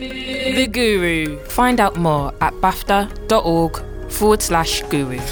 The Guru. Find out more at bafta.org forward slash guru.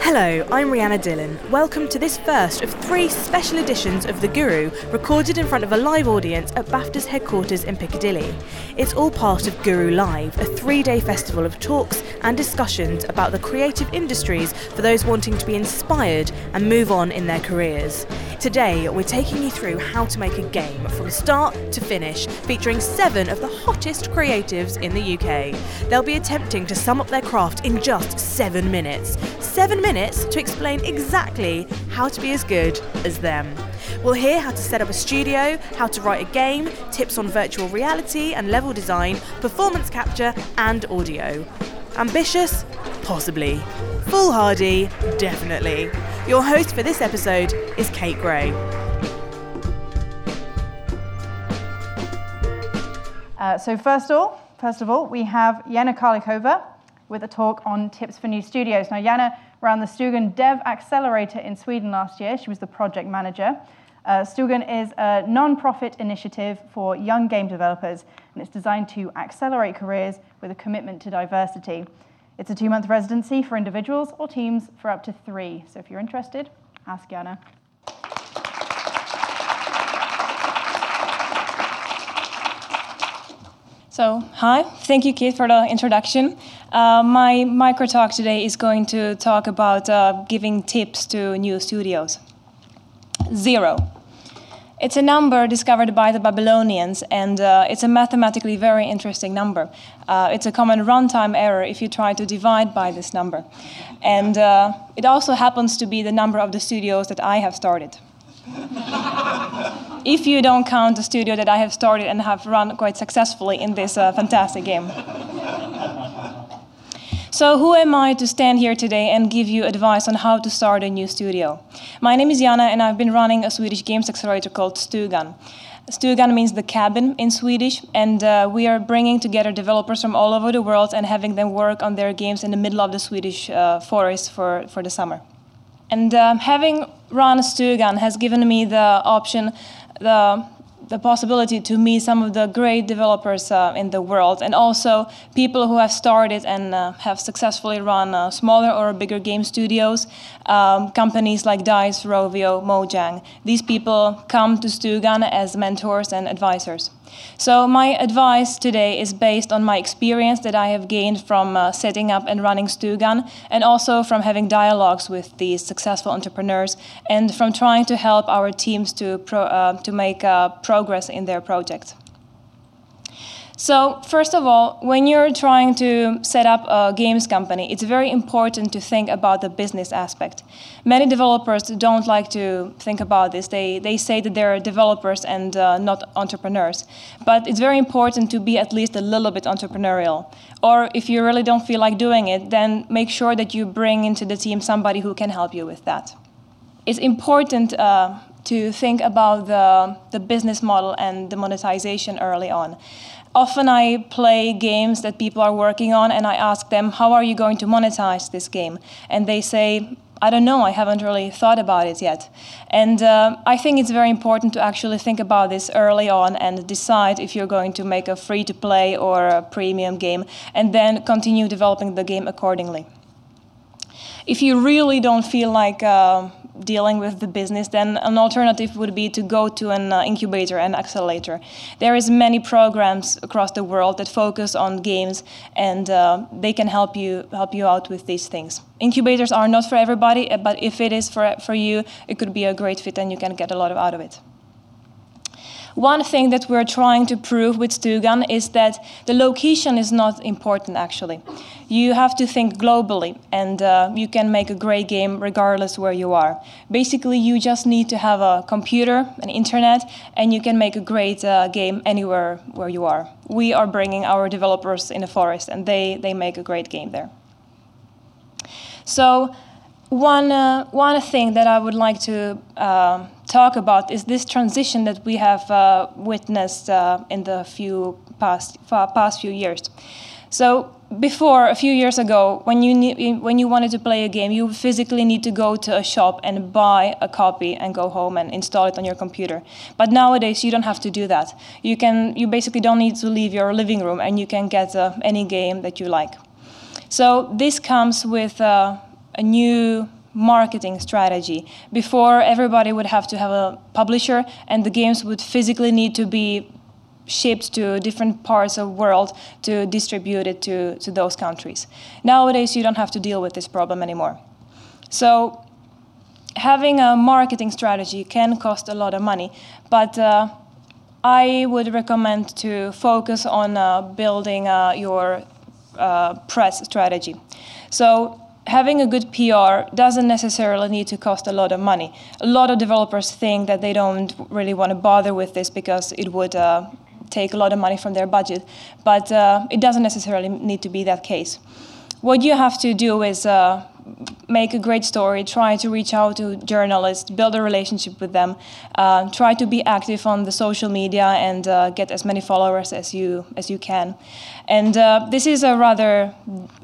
Hello, I'm Rhianna Dillon. Welcome to this first of three special editions of The Guru, recorded in front of a live audience at BAFTA's headquarters in Piccadilly. It's all part of Guru Live, a three day festival of talks and discussions about the creative industries for those wanting to be inspired and move on in their careers. Today, we're taking you through how to make a game from start to finish, featuring seven of the hottest creatives in the UK. They'll be attempting to sum up their craft in just seven minutes. Seven minutes to explain exactly how to be as good as them. We'll hear how to set up a studio, how to write a game, tips on virtual reality and level design, performance capture, and audio. Ambitious? Possibly. Foolhardy? Definitely. Your host for this episode is Kate Gray. Uh, so first of all, first of all, we have Yana Karlikova with a talk on tips for new studios. Now, Yana ran the Stugan Dev Accelerator in Sweden last year. She was the project manager. Uh, Stugan is a non-profit initiative for young game developers, and it's designed to accelerate careers with a commitment to diversity. It's a two-month residency for individuals or teams for up to three. So if you're interested, ask Yana. So, hi, thank you, Keith, for the introduction. Uh, my micro talk today is going to talk about uh, giving tips to new studios. Zero. It's a number discovered by the Babylonians, and uh, it's a mathematically very interesting number. Uh, it's a common runtime error if you try to divide by this number. And uh, it also happens to be the number of the studios that I have started. if you don't count the studio that I have started and have run quite successfully in this uh, fantastic game. So, who am I to stand here today and give you advice on how to start a new studio? My name is Jana, and I've been running a Swedish games accelerator called Stugan. Stugan means the cabin in Swedish, and uh, we are bringing together developers from all over the world and having them work on their games in the middle of the Swedish uh, forest for, for the summer. And um, having run Stugan has given me the option, the the possibility to meet some of the great developers uh, in the world and also people who have started and uh, have successfully run uh, smaller or bigger game studios, um, companies like DICE, Rovio, Mojang. These people come to Stugan as mentors and advisors. So, my advice today is based on my experience that I have gained from uh, setting up and running Stugan, and also from having dialogues with these successful entrepreneurs, and from trying to help our teams to, pro, uh, to make uh, progress in their projects. So, first of all, when you're trying to set up a games company, it's very important to think about the business aspect. Many developers don't like to think about this. They, they say that they're developers and uh, not entrepreneurs. But it's very important to be at least a little bit entrepreneurial. Or if you really don't feel like doing it, then make sure that you bring into the team somebody who can help you with that. It's important. Uh, to think about the, the business model and the monetization early on often I play games that people are working on and I ask them, How are you going to monetize this game? And they say, I don't know, I haven't really thought about it yet. And uh, I think it's very important to actually think about this early on and decide if you're going to make a free to play or a premium game, and then continue developing the game accordingly. If you really don't feel like uh, dealing with the business, then an alternative would be to go to an uh, incubator and accelerator. There is many programs across the world that focus on games, and uh, they can help you help you out with these things. Incubators are not for everybody, uh, but if it is for for you, it could be a great fit, and you can get a lot out of it. One thing that we're trying to prove with Stugan is that the location is not important actually. You have to think globally and uh, you can make a great game regardless where you are. Basically, you just need to have a computer, an internet, and you can make a great uh, game anywhere where you are. We are bringing our developers in the forest and they, they make a great game there. So, one, uh, one thing that I would like to uh, talk about is this transition that we have uh, witnessed uh, in the few past, past few years. So before a few years ago, when you when you wanted to play a game, you physically need to go to a shop and buy a copy and go home and install it on your computer. But nowadays, you don't have to do that. You can you basically don't need to leave your living room and you can get uh, any game that you like. So this comes with uh, a new marketing strategy. Before, everybody would have to have a publisher, and the games would physically need to be shipped to different parts of the world to distribute it to, to those countries. Nowadays, you don't have to deal with this problem anymore. So having a marketing strategy can cost a lot of money, but uh, I would recommend to focus on uh, building uh, your uh, press strategy. So having a good PR doesn't necessarily need to cost a lot of money. A lot of developers think that they don't really want to bother with this because it would uh, take a lot of money from their budget, but uh, it doesn't necessarily need to be that case. What you have to do is uh, make a great story, try to reach out to journalists, build a relationship with them, uh, try to be active on the social media and uh, get as many followers as you as you can. And uh, this is a rather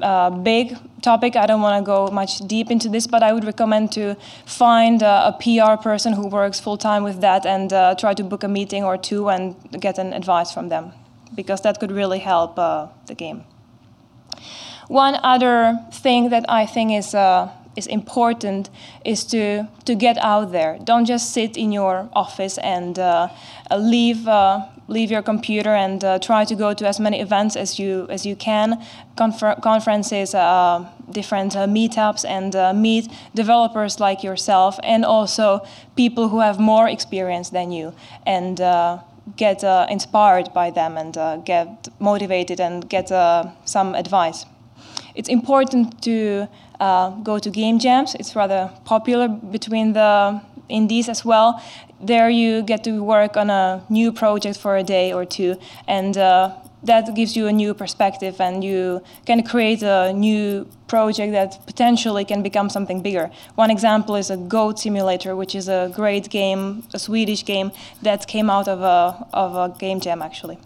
uh, big topic. I don't want to go much deep into this, but I would recommend to find uh, a PR person who works full time with that and uh, try to book a meeting or two and get an advice from them, because that could really help the game. One other thing that I think is uh, is important is to to get out there. Don't just sit in your office and uh, leave uh, leave your computer and uh, try to go to as many events as you as you can, Confer- conferences, uh, different uh, meetups, and meet developers like yourself and also people who have more experience than you and get inspired by them and get motivated and get some advice. It's important to uh, go to game jams. It's rather popular between the indies as well. There you get to work on a new project for a day or two, and uh, that gives you a new perspective, and you can create a new project that potentially can become something bigger. One example is a Goat Simulator, which is a great game, a Swedish game that came out of a, of a game jam actually.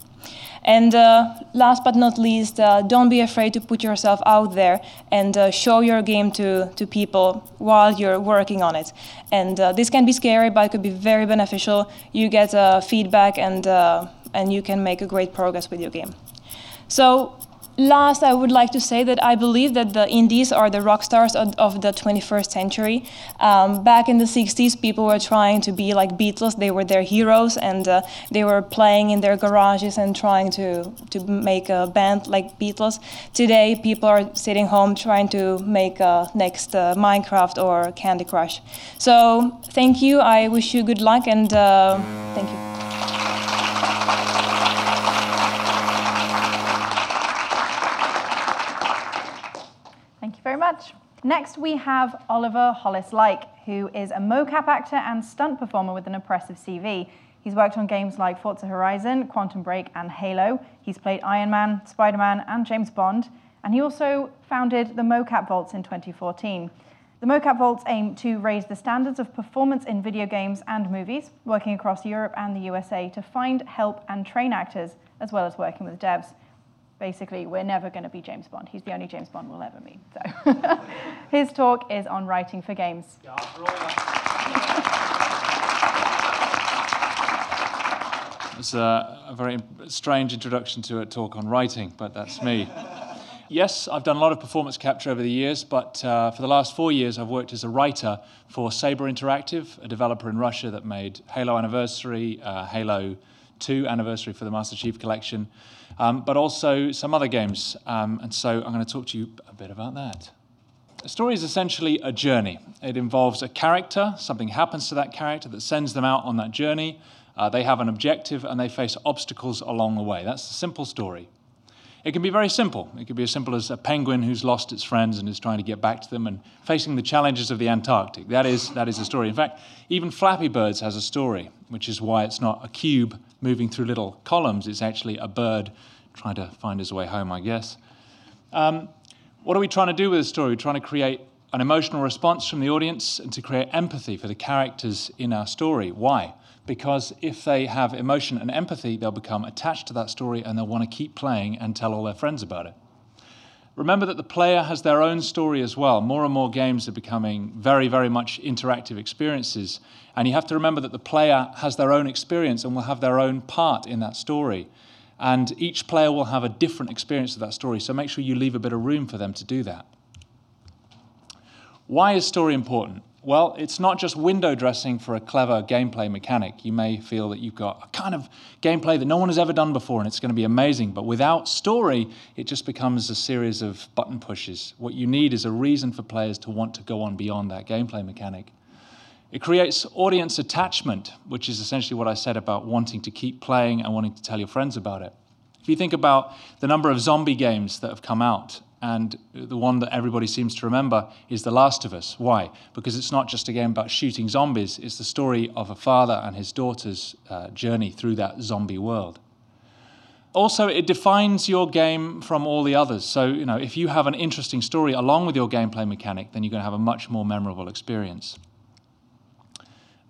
And uh, last but not least, uh, don't be afraid to put yourself out there and uh, show your game to, to people while you're working on it. And uh, this can be scary, but it could be very beneficial. You get uh, feedback and, uh, and you can make a great progress with your game. So last, I would like to say that I believe that the indies are the rock stars of, of the 21st century. Um, back in the 60s, people were trying to be like Beatles. They were their heroes, and uh, they were playing in their garages and trying to, to make a band like Beatles. Today, people are sitting home trying to make a next uh, Minecraft or Candy Crush. So, thank you. I wish you good luck, and uh, thank you. Next, we have Oliver Hollis-Leick, who is a mocap actor and stunt performer with an impressive CV. He's worked on games like Forza Horizon, Quantum Break, and Halo. He's played Iron Man, Spider Man, and James Bond. And he also founded the Mocap Vaults in 2014. The Mocap Vaults aim to raise the standards of performance in video games and movies, working across Europe and the USA to find, help, and train actors, as well as working with devs basically, we're never going to be James Bond. He's the only James Bond we'll ever meet. So his talk is on writing for games. It's a, a, very strange introduction to a talk on writing, but that's me. yes, I've done a lot of performance capture over the years, but uh, for the last four years, I've worked as a writer for Saber Interactive, a developer in Russia that made Halo Anniversary, uh, Halo 2 Anniversary for the Master Chief Collection, um, but also some other games. Um, and so I'm going to talk to you a bit about that. A story is essentially a journey. It involves a character, something happens to that character that sends them out on that journey. Uh, they have an objective and they face obstacles along the way. That's a simple story. It can be very simple. It can be as simple as a penguin who's lost its friends and is trying to get back to them and facing the challenges of the Antarctic. That is, that is a story. In fact, even Flappy Birds has a story, which is why it's not a cube moving through little columns. It's actually a bird trying to find his way home, I guess. Um, what are we trying to do with the story? We're trying to create an emotional response from the audience and to create empathy for the characters in our story. Why? Because if they have emotion and empathy, they'll become attached to that story and they'll want to keep playing and tell all their friends about it. Remember that the player has their own story as well. More and more games are becoming very, very much interactive experiences. And you have to remember that the player has their own experience and will have their own part in that story. And each player will have a different experience of that story. So make sure you leave a bit of room for them to do that. Why is story important? Well, it's not just window dressing for a clever gameplay mechanic. You may feel that you've got a kind of gameplay that no one has ever done before and it's going to be amazing. But without story, it just becomes a series of button pushes. What you need is a reason for players to want to go on beyond that gameplay mechanic. It creates audience attachment, which is essentially what I said about wanting to keep playing and wanting to tell your friends about it. If you think about the number of zombie games that have come out and the one that everybody seems to remember is The Last of Us. Why? Because it's not just a game about shooting zombies, it's the story of a father and his daughter's uh, journey through that zombie world. Also, it defines your game from all the others. So, you know, if you have an interesting story along with your gameplay mechanic, then you're going to have a much more memorable experience.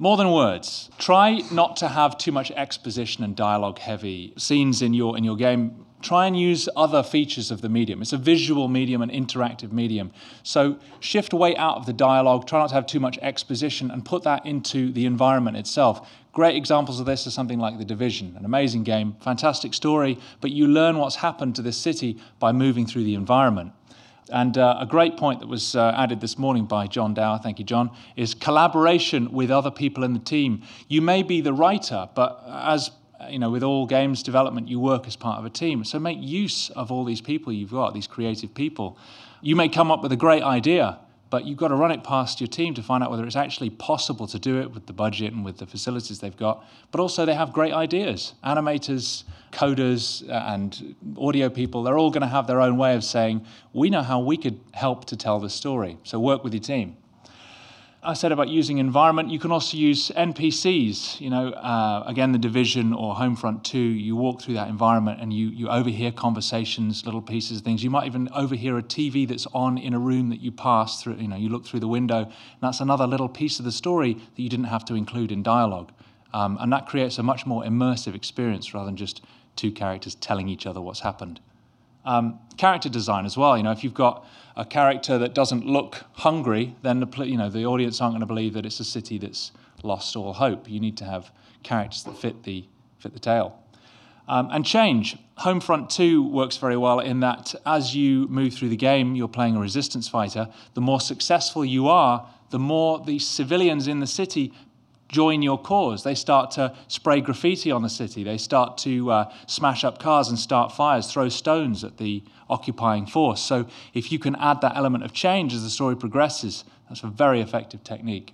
More than words. Try not to have too much exposition and dialogue heavy scenes in your in your game try and use other features of the medium. It's a visual medium, an interactive medium. So shift away out of the dialogue, try not to have too much exposition, and put that into the environment itself. Great examples of this are something like The Division, an amazing game, fantastic story, but you learn what's happened to this city by moving through the environment. And uh, a great point that was uh, added this morning by John Dower, thank you, John, is collaboration with other people in the team. You may be the writer, but as you know, with all games development, you work as part of a team. So make use of all these people you've got, these creative people. You may come up with a great idea, but you've got to run it past your team to find out whether it's actually possible to do it with the budget and with the facilities they've got. But also, they have great ideas. Animators, coders, and audio people, they're all going to have their own way of saying, we know how we could help to tell the story. So work with your team. I said about using environment, you can also use NPCs. You know, uh, again, the Division or Homefront 2, you walk through that environment and you, you overhear conversations, little pieces, of things. You might even overhear a TV that's on in a room that you pass through. You know, you look through the window, and that's another little piece of the story that you didn't have to include in dialogue. Um, and that creates a much more immersive experience rather than just two characters telling each other what's happened. Um, character design as well. You know, if you've got a character that doesn't look hungry, then the, you know, the audience aren't going to believe that it's a city that's lost all hope. You need to have characters that fit the, fit the tale. Um, and change. Homefront 2 works very well in that as you move through the game, you're playing a resistance fighter. The more successful you are, the more the civilians in the city join your cause. They start to spray graffiti on the city. They start to uh, smash up cars and start fires, throw stones at the occupying force. So, if you can add that element of change as the story progresses, that's a very effective technique.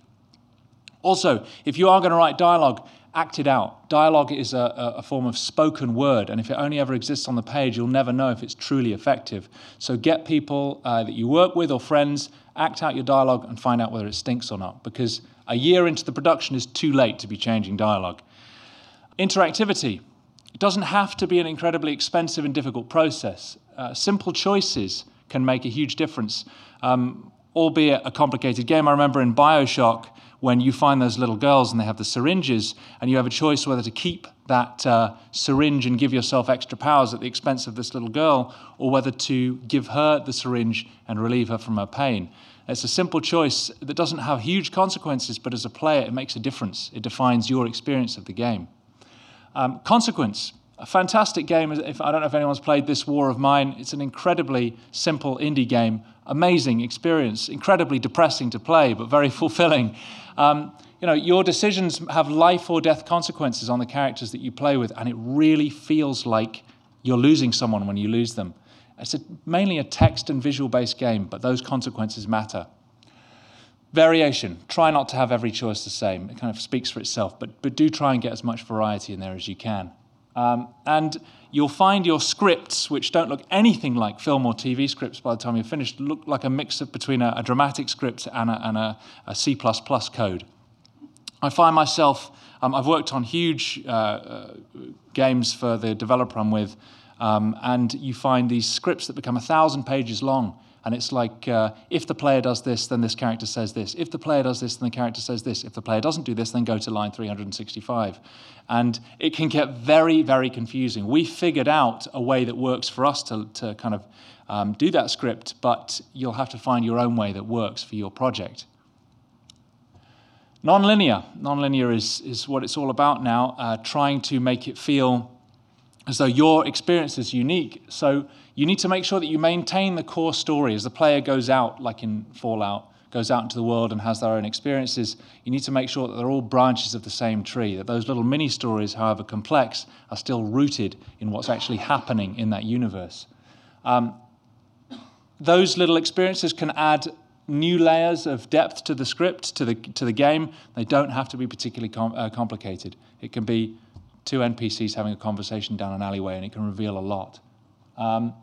Also, if you are going to write dialogue, act it out. Dialogue is a, a, form of spoken word, and if it only ever exists on the page, you'll never know if it's truly effective. So get people uh, that you work with or friends, act out your dialogue, and find out whether it stinks or not, because a year into the production is too late to be changing dialogue. Interactivity. It doesn't have to be an incredibly expensive and difficult process. Uh, simple choices can make a huge difference, um, albeit a complicated game. I remember in Bioshock when you find those little girls and they have the syringes, and you have a choice whether to keep that uh, syringe and give yourself extra powers at the expense of this little girl, or whether to give her the syringe and relieve her from her pain. It's a simple choice that doesn't have huge consequences, but as a player, it makes a difference. It defines your experience of the game. Um, consequence. A fantastic game. If, I don't know if anyone's played This War of Mine. It's an incredibly simple indie game. Amazing experience. Incredibly depressing to play, but very fulfilling. Um, you know, your decisions have life or death consequences on the characters that you play with, and it really feels like you're losing someone when you lose them. It's a, mainly a text and visual based game, but those consequences matter. Variation. Try not to have every choice the same. It kind of speaks for itself, but, but do try and get as much variety in there as you can. Um, and you'll find your scripts, which don't look anything like film or TV scripts by the time you're finished, look like a mix of between a, a dramatic script and a, and a, a C code. I find myself, um, I've worked on huge uh, uh, games for the developer I'm with, um, and you find these scripts that become a thousand pages long. And it's like uh, if the player does this, then this character says this. If the player does this, then the character says this. If the player doesn't do this, then go to line 365. And it can get very, very confusing. We figured out a way that works for us to, to kind of um, do that script, but you'll have to find your own way that works for your project. Nonlinear. Nonlinear is, is what it's all about now, uh, trying to make it feel as though your experience is unique. So you need to make sure that you maintain the core story as the player goes out, like in Fallout, goes out into the world and has their own experiences. You need to make sure that they're all branches of the same tree, that those little mini stories, however complex, are still rooted in what's actually happening in that universe. Um, those little experiences can add new layers of depth to the script, to the, to the game. They don't have to be particularly com- uh, complicated. It can be two NPCs having a conversation down an alleyway, and it can reveal a lot. Um,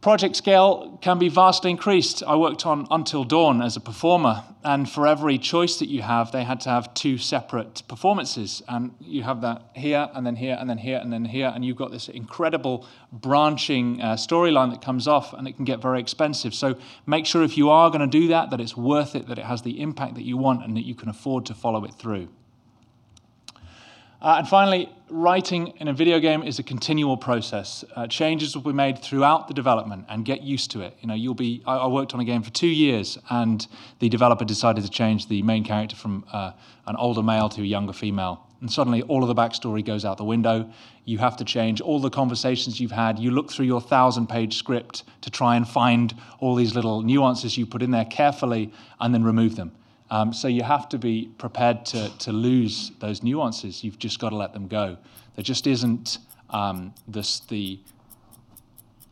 project scale can be vastly increased. I worked on Until Dawn as a performer, and for every choice that you have, they had to have two separate performances. And you have that here, and then here, and then here, and then here, and you've got this incredible branching uh, storyline that comes off, and it can get very expensive. So make sure if you are going to do that, that it's worth it, that it has the impact that you want, and that you can afford to follow it through. Uh, and finally, writing in a video game is a continual process. Uh, changes will be made throughout the development and get used to it. You know, you'll be. I, I, worked on a game for two years, and the developer decided to change the main character from uh, an older male to a younger female. And suddenly, all of the backstory goes out the window. You have to change all the conversations you've had. You look through your thousand-page script to try and find all these little nuances you put in there carefully, and then remove them. Um, so you have to be prepared to, to lose those nuances. You've just got to let them go. There just isn't um, this, the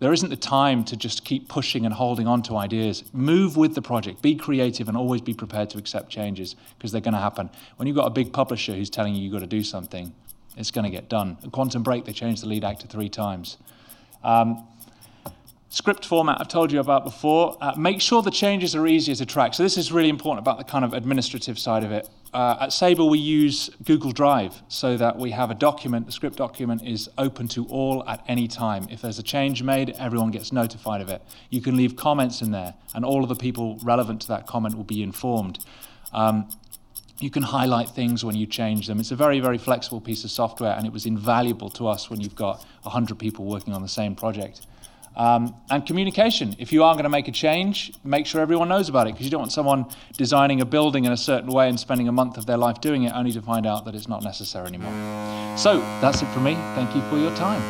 there isn't the time to just keep pushing and holding on to ideas. Move with the project. Be creative and always be prepared to accept changes because they're going to happen. When you've got a big publisher who's telling you you've got to do something, it's going to get done. In Quantum Break, they changed the lead actor three times. Um, script format I've told you about before. Uh, make sure the changes are easier to track. So this is really important about the kind of administrative side of it. Uh, at Saber, we use Google Drive so that we have a document, the script document is open to all at any time. If there's a change made, everyone gets notified of it. You can leave comments in there, and all of the people relevant to that comment will be informed. Um, you can highlight things when you change them. It's a very, very flexible piece of software, and it was invaluable to us when you've got 100 people working on the same project. Um, and communication. If you are going to make a change, make sure everyone knows about it because you don't want someone designing a building in a certain way and spending a month of their life doing it only to find out that it's not necessary anymore. So that's it for me. Thank you for your time.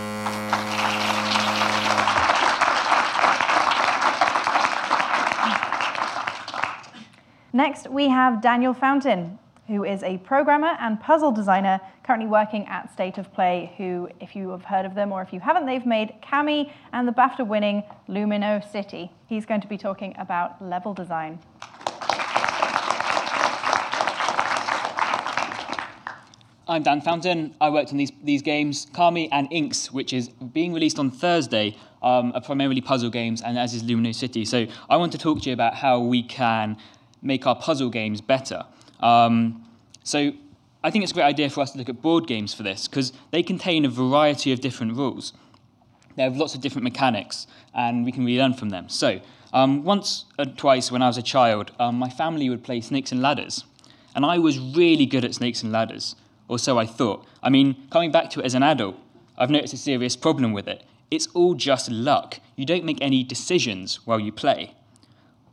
Next, we have Daniel Fountain who is a programmer and puzzle designer currently working at State of Play, who, if you have heard of them or if you haven't, they've made Kami and the BAFTA winning Lumino City. He's going to be talking about level design. I'm Dan Fountain. I worked on these, these games, Kami and Inks, which is being released on Thursday, um, are primarily puzzle games, and as is Lumino City. So I want to talk to you about how we can make our puzzle games better. Um, so I think it's a great idea for us to look at board games for this because they contain a variety of different rules. They have lots of different mechanics, and we can really learn from them. So, um, once or twice when I was a child, um, my family would play Snakes and Ladders, and I was really good at Snakes and Ladders, or so I thought. I mean, coming back to it as an adult, I've noticed a serious problem with it. It's all just luck. You don't make any decisions while you play.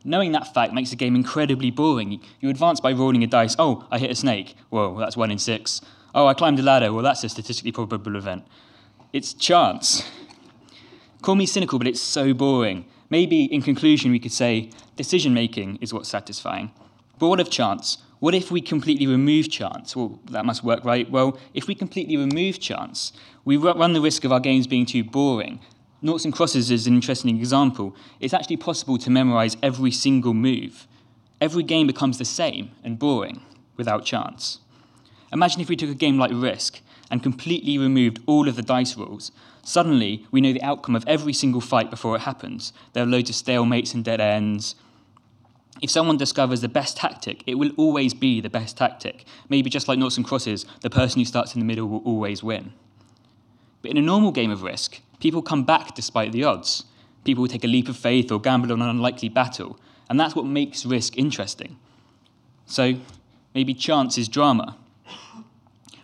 Knowing that fact makes the game incredibly boring. You advance by rolling a dice. Oh, I hit a snake. Whoa, that's one in six. Oh, I climbed a ladder. Well, that's a statistically probable event. It's chance. Call me cynical, but it's so boring. Maybe in conclusion, we could say decision making is what's satisfying. But what of chance? What if we completely remove chance? Well, that must work, right? Well, if we completely remove chance, we run the risk of our games being too boring, Noughts and crosses is an interesting example. It's actually possible to memorize every single move. Every game becomes the same and boring without chance. Imagine if we took a game like Risk and completely removed all of the dice rolls. Suddenly, we know the outcome of every single fight before it happens. There are loads of stalemates and dead ends. If someone discovers the best tactic, it will always be the best tactic. Maybe just like Noughts and Crosses, the person who starts in the middle will always win. But in a normal game of Risk, people come back despite the odds. People take a leap of faith or gamble on an unlikely battle, and that's what makes risk interesting. So maybe chance is drama.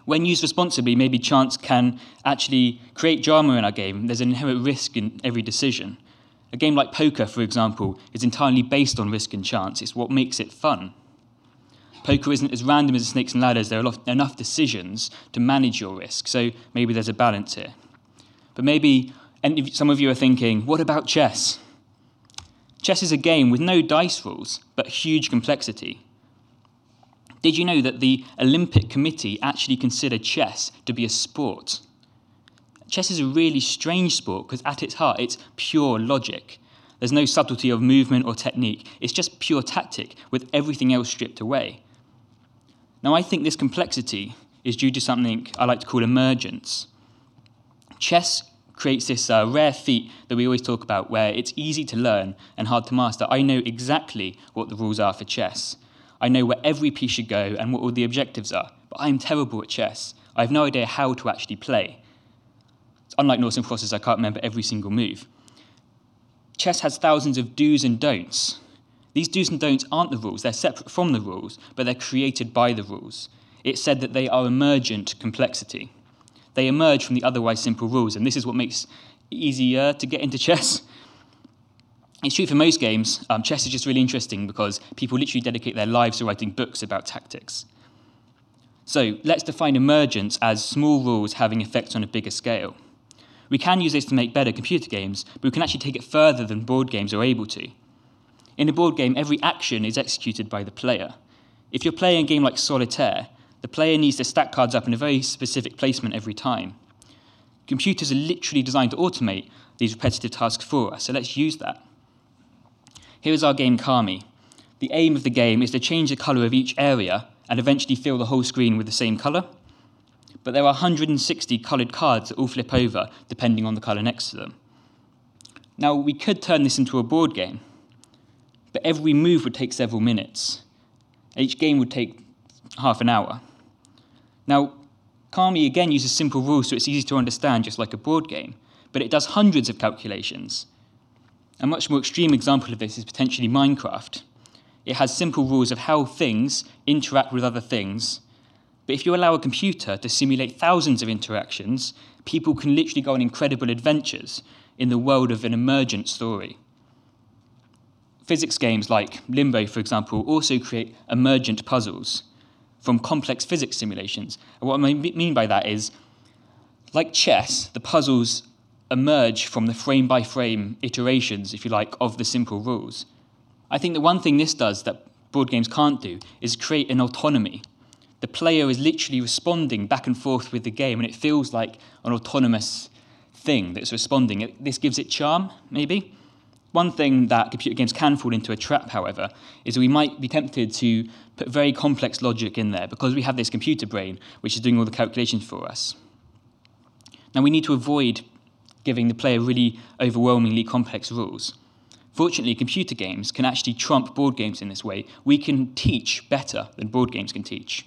When used responsibly, maybe chance can actually create drama in our game. There's an inherent risk in every decision. A game like poker, for example, is entirely based on risk and chance. It's what makes it fun. Poker isn't as random as snakes and ladders. There are enough decisions to manage your risk, so maybe there's a balance here. But maybe some of you are thinking, what about chess? Chess is a game with no dice rules, but huge complexity. Did you know that the Olympic Committee actually considered chess to be a sport? Chess is a really strange sport because at its heart it's pure logic. There's no subtlety of movement or technique, it's just pure tactic with everything else stripped away. Now, I think this complexity is due to something I like to call emergence. Chess creates this uh, rare feat that we always talk about where it's easy to learn and hard to master. I know exactly what the rules are for chess. I know where every piece should go and what all the objectives are, but I'm terrible at chess. I have no idea how to actually play. Unlike Noughts and Crosses, I can't remember every single move. Chess has thousands of do's and don'ts. These do's and don'ts aren't the rules, they're separate from the rules, but they're created by the rules. It's said that they are emergent complexity. They emerge from the otherwise simple rules, and this is what makes it easier to get into chess. It's true for most games. Um, chess is just really interesting because people literally dedicate their lives to writing books about tactics. So let's define emergence as small rules having effects on a bigger scale. We can use this to make better computer games, but we can actually take it further than board games are able to. In a board game, every action is executed by the player. If you're playing a game like Solitaire, the player needs to stack cards up in a very specific placement every time. Computers are literally designed to automate these repetitive tasks for us, so let's use that. Here is our game Kami. The aim of the game is to change the colour of each area and eventually fill the whole screen with the same colour. But there are 160 coloured cards that all flip over depending on the colour next to them. Now, we could turn this into a board game, but every move would take several minutes. Each game would take half an hour. Now, Kami again uses simple rules so it's easy to understand, just like a board game, but it does hundreds of calculations. A much more extreme example of this is potentially Minecraft. It has simple rules of how things interact with other things, but if you allow a computer to simulate thousands of interactions, people can literally go on incredible adventures in the world of an emergent story. Physics games like Limbo, for example, also create emergent puzzles from complex physics simulations. And what I mean by that is, like chess, the puzzles emerge from the frame by frame iterations, if you like, of the simple rules. I think the one thing this does that board games can't do is create an autonomy. The player is literally responding back and forth with the game, and it feels like an autonomous thing that's responding. This gives it charm, maybe. One thing that computer games can fall into a trap, however, is that we might be tempted to put very complex logic in there because we have this computer brain which is doing all the calculations for us. Now, we need to avoid giving the player really overwhelmingly complex rules. Fortunately, computer games can actually trump board games in this way. We can teach better than board games can teach.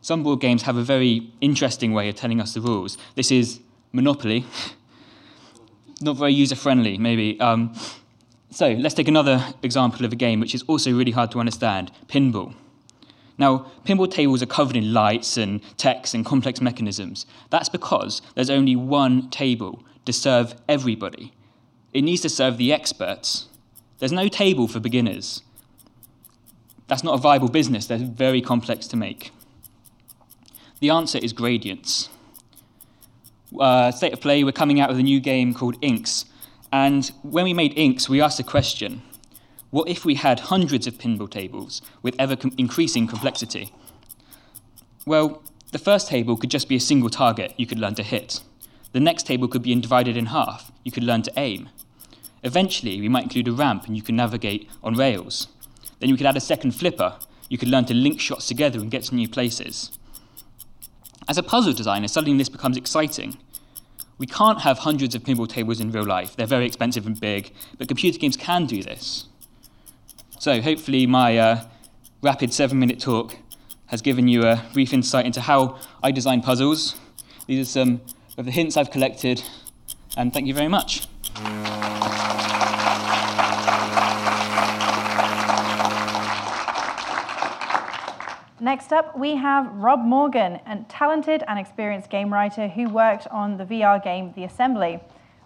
Some board games have a very interesting way of telling us the rules. This is Monopoly. Not very user friendly, maybe. Um, so let's take another example of a game which is also really hard to understand pinball. Now, pinball tables are covered in lights and text and complex mechanisms. That's because there's only one table to serve everybody. It needs to serve the experts. There's no table for beginners. That's not a viable business, they're very complex to make. The answer is gradients. Uh, state of play, we're coming out with a new game called Inks. And when we made Inks, we asked a question What if we had hundreds of pinball tables with ever com- increasing complexity? Well, the first table could just be a single target you could learn to hit. The next table could be divided in half. You could learn to aim. Eventually, we might include a ramp and you can navigate on rails. Then you could add a second flipper. You could learn to link shots together and get to new places. As a puzzle designer, suddenly this becomes exciting. We can't have hundreds of pinball tables in real life. They're very expensive and big, but computer games can do this. So hopefully my uh, rapid seven-minute talk has given you a brief insight into how I design puzzles. These are some of the hints I've collected, and thank you very much. Next up, we have Rob Morgan, a talented and experienced game writer who worked on the VR game The Assembly.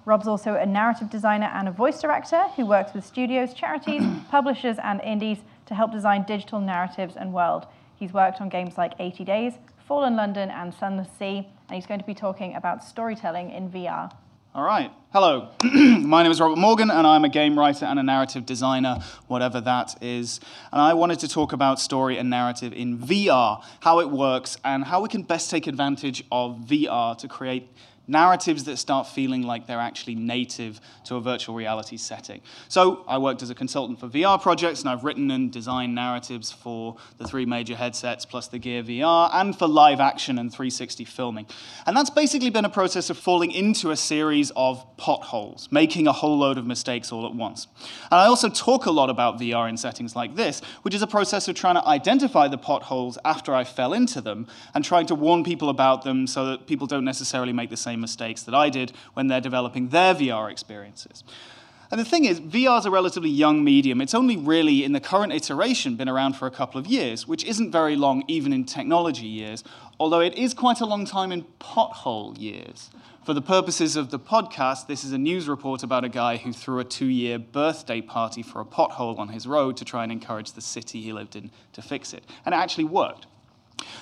Rob's also a narrative designer and a voice director who works with studios, charities, publishers, and indies to help design digital narratives and world. He's worked on games like 80 Days, Fallen London, and Sunless Sea, and he's going to be talking about storytelling in VR. All right. Hello. My name is Robert Morgan, and I'm a game writer and a narrative designer, whatever that is. And I wanted to talk about story and narrative in VR, how it works, and how we can best take advantage of VR to create narratives that start feeling like they're actually native to a virtual reality setting. So I worked as a consultant for VR projects, and I've written and designed narratives for the three major headsets, plus the Gear VR, and for live action and 360 filming. And that's basically been a process of falling into a series of potholes, making a whole load of mistakes all at once. And I also talk a lot about VR in settings like this, which is a process of trying to identify the potholes after I fell into them, and trying to warn people about them so that people don't necessarily make the same same mistakes that I did when they're developing their VR experiences. And the thing is, VR is a relatively young medium. It's only really, in the current iteration, been around for a couple of years, which isn't very long even in technology years, although it is quite a long time in pothole years. For the purposes of the podcast, this is a news report about a guy who threw a two year birthday party for a pothole on his road to try and encourage the city he lived in to fix it. And it actually worked.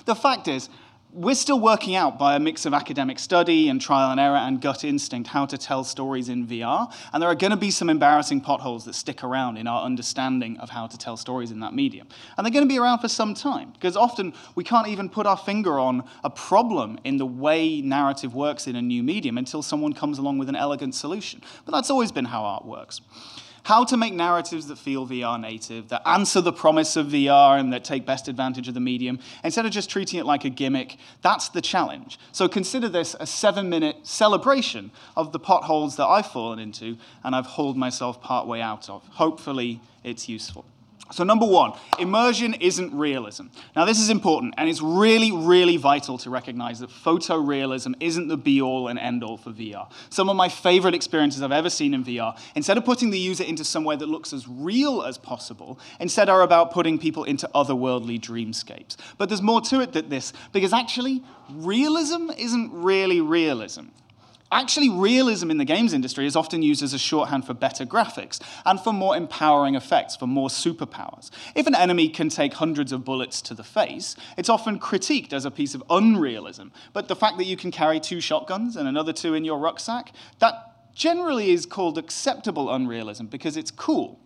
The fact is, we're still working out by a mix of academic study and trial and error and gut instinct how to tell stories in VR. And there are going to be some embarrassing potholes that stick around in our understanding of how to tell stories in that medium. And they're going to be around for some time because often we can't even put our finger on a problem in the way narrative works in a new medium until someone comes along with an elegant solution. But that's always been how art works how to make narratives that feel VR native, that answer the promise of VR and that take best advantage of the medium, instead of just treating it like a gimmick. That's the challenge. So consider this a seven minute celebration of the potholes that I've fallen into and I've hauled myself partway out of. Hopefully, it's useful. So, number one, immersion isn't realism. Now, this is important, and it's really, really vital to recognize that photorealism isn't the be all and end all for VR. Some of my favorite experiences I've ever seen in VR, instead of putting the user into somewhere that looks as real as possible, instead are about putting people into otherworldly dreamscapes. But there's more to it than this, because actually, realism isn't really realism. Actually, realism in the games industry is often used as a shorthand for better graphics and for more empowering effects, for more superpowers. If an enemy can take hundreds of bullets to the face, it's often critiqued as a piece of unrealism. But the fact that you can carry two shotguns and another two in your rucksack, that generally is called acceptable unrealism because it's cool.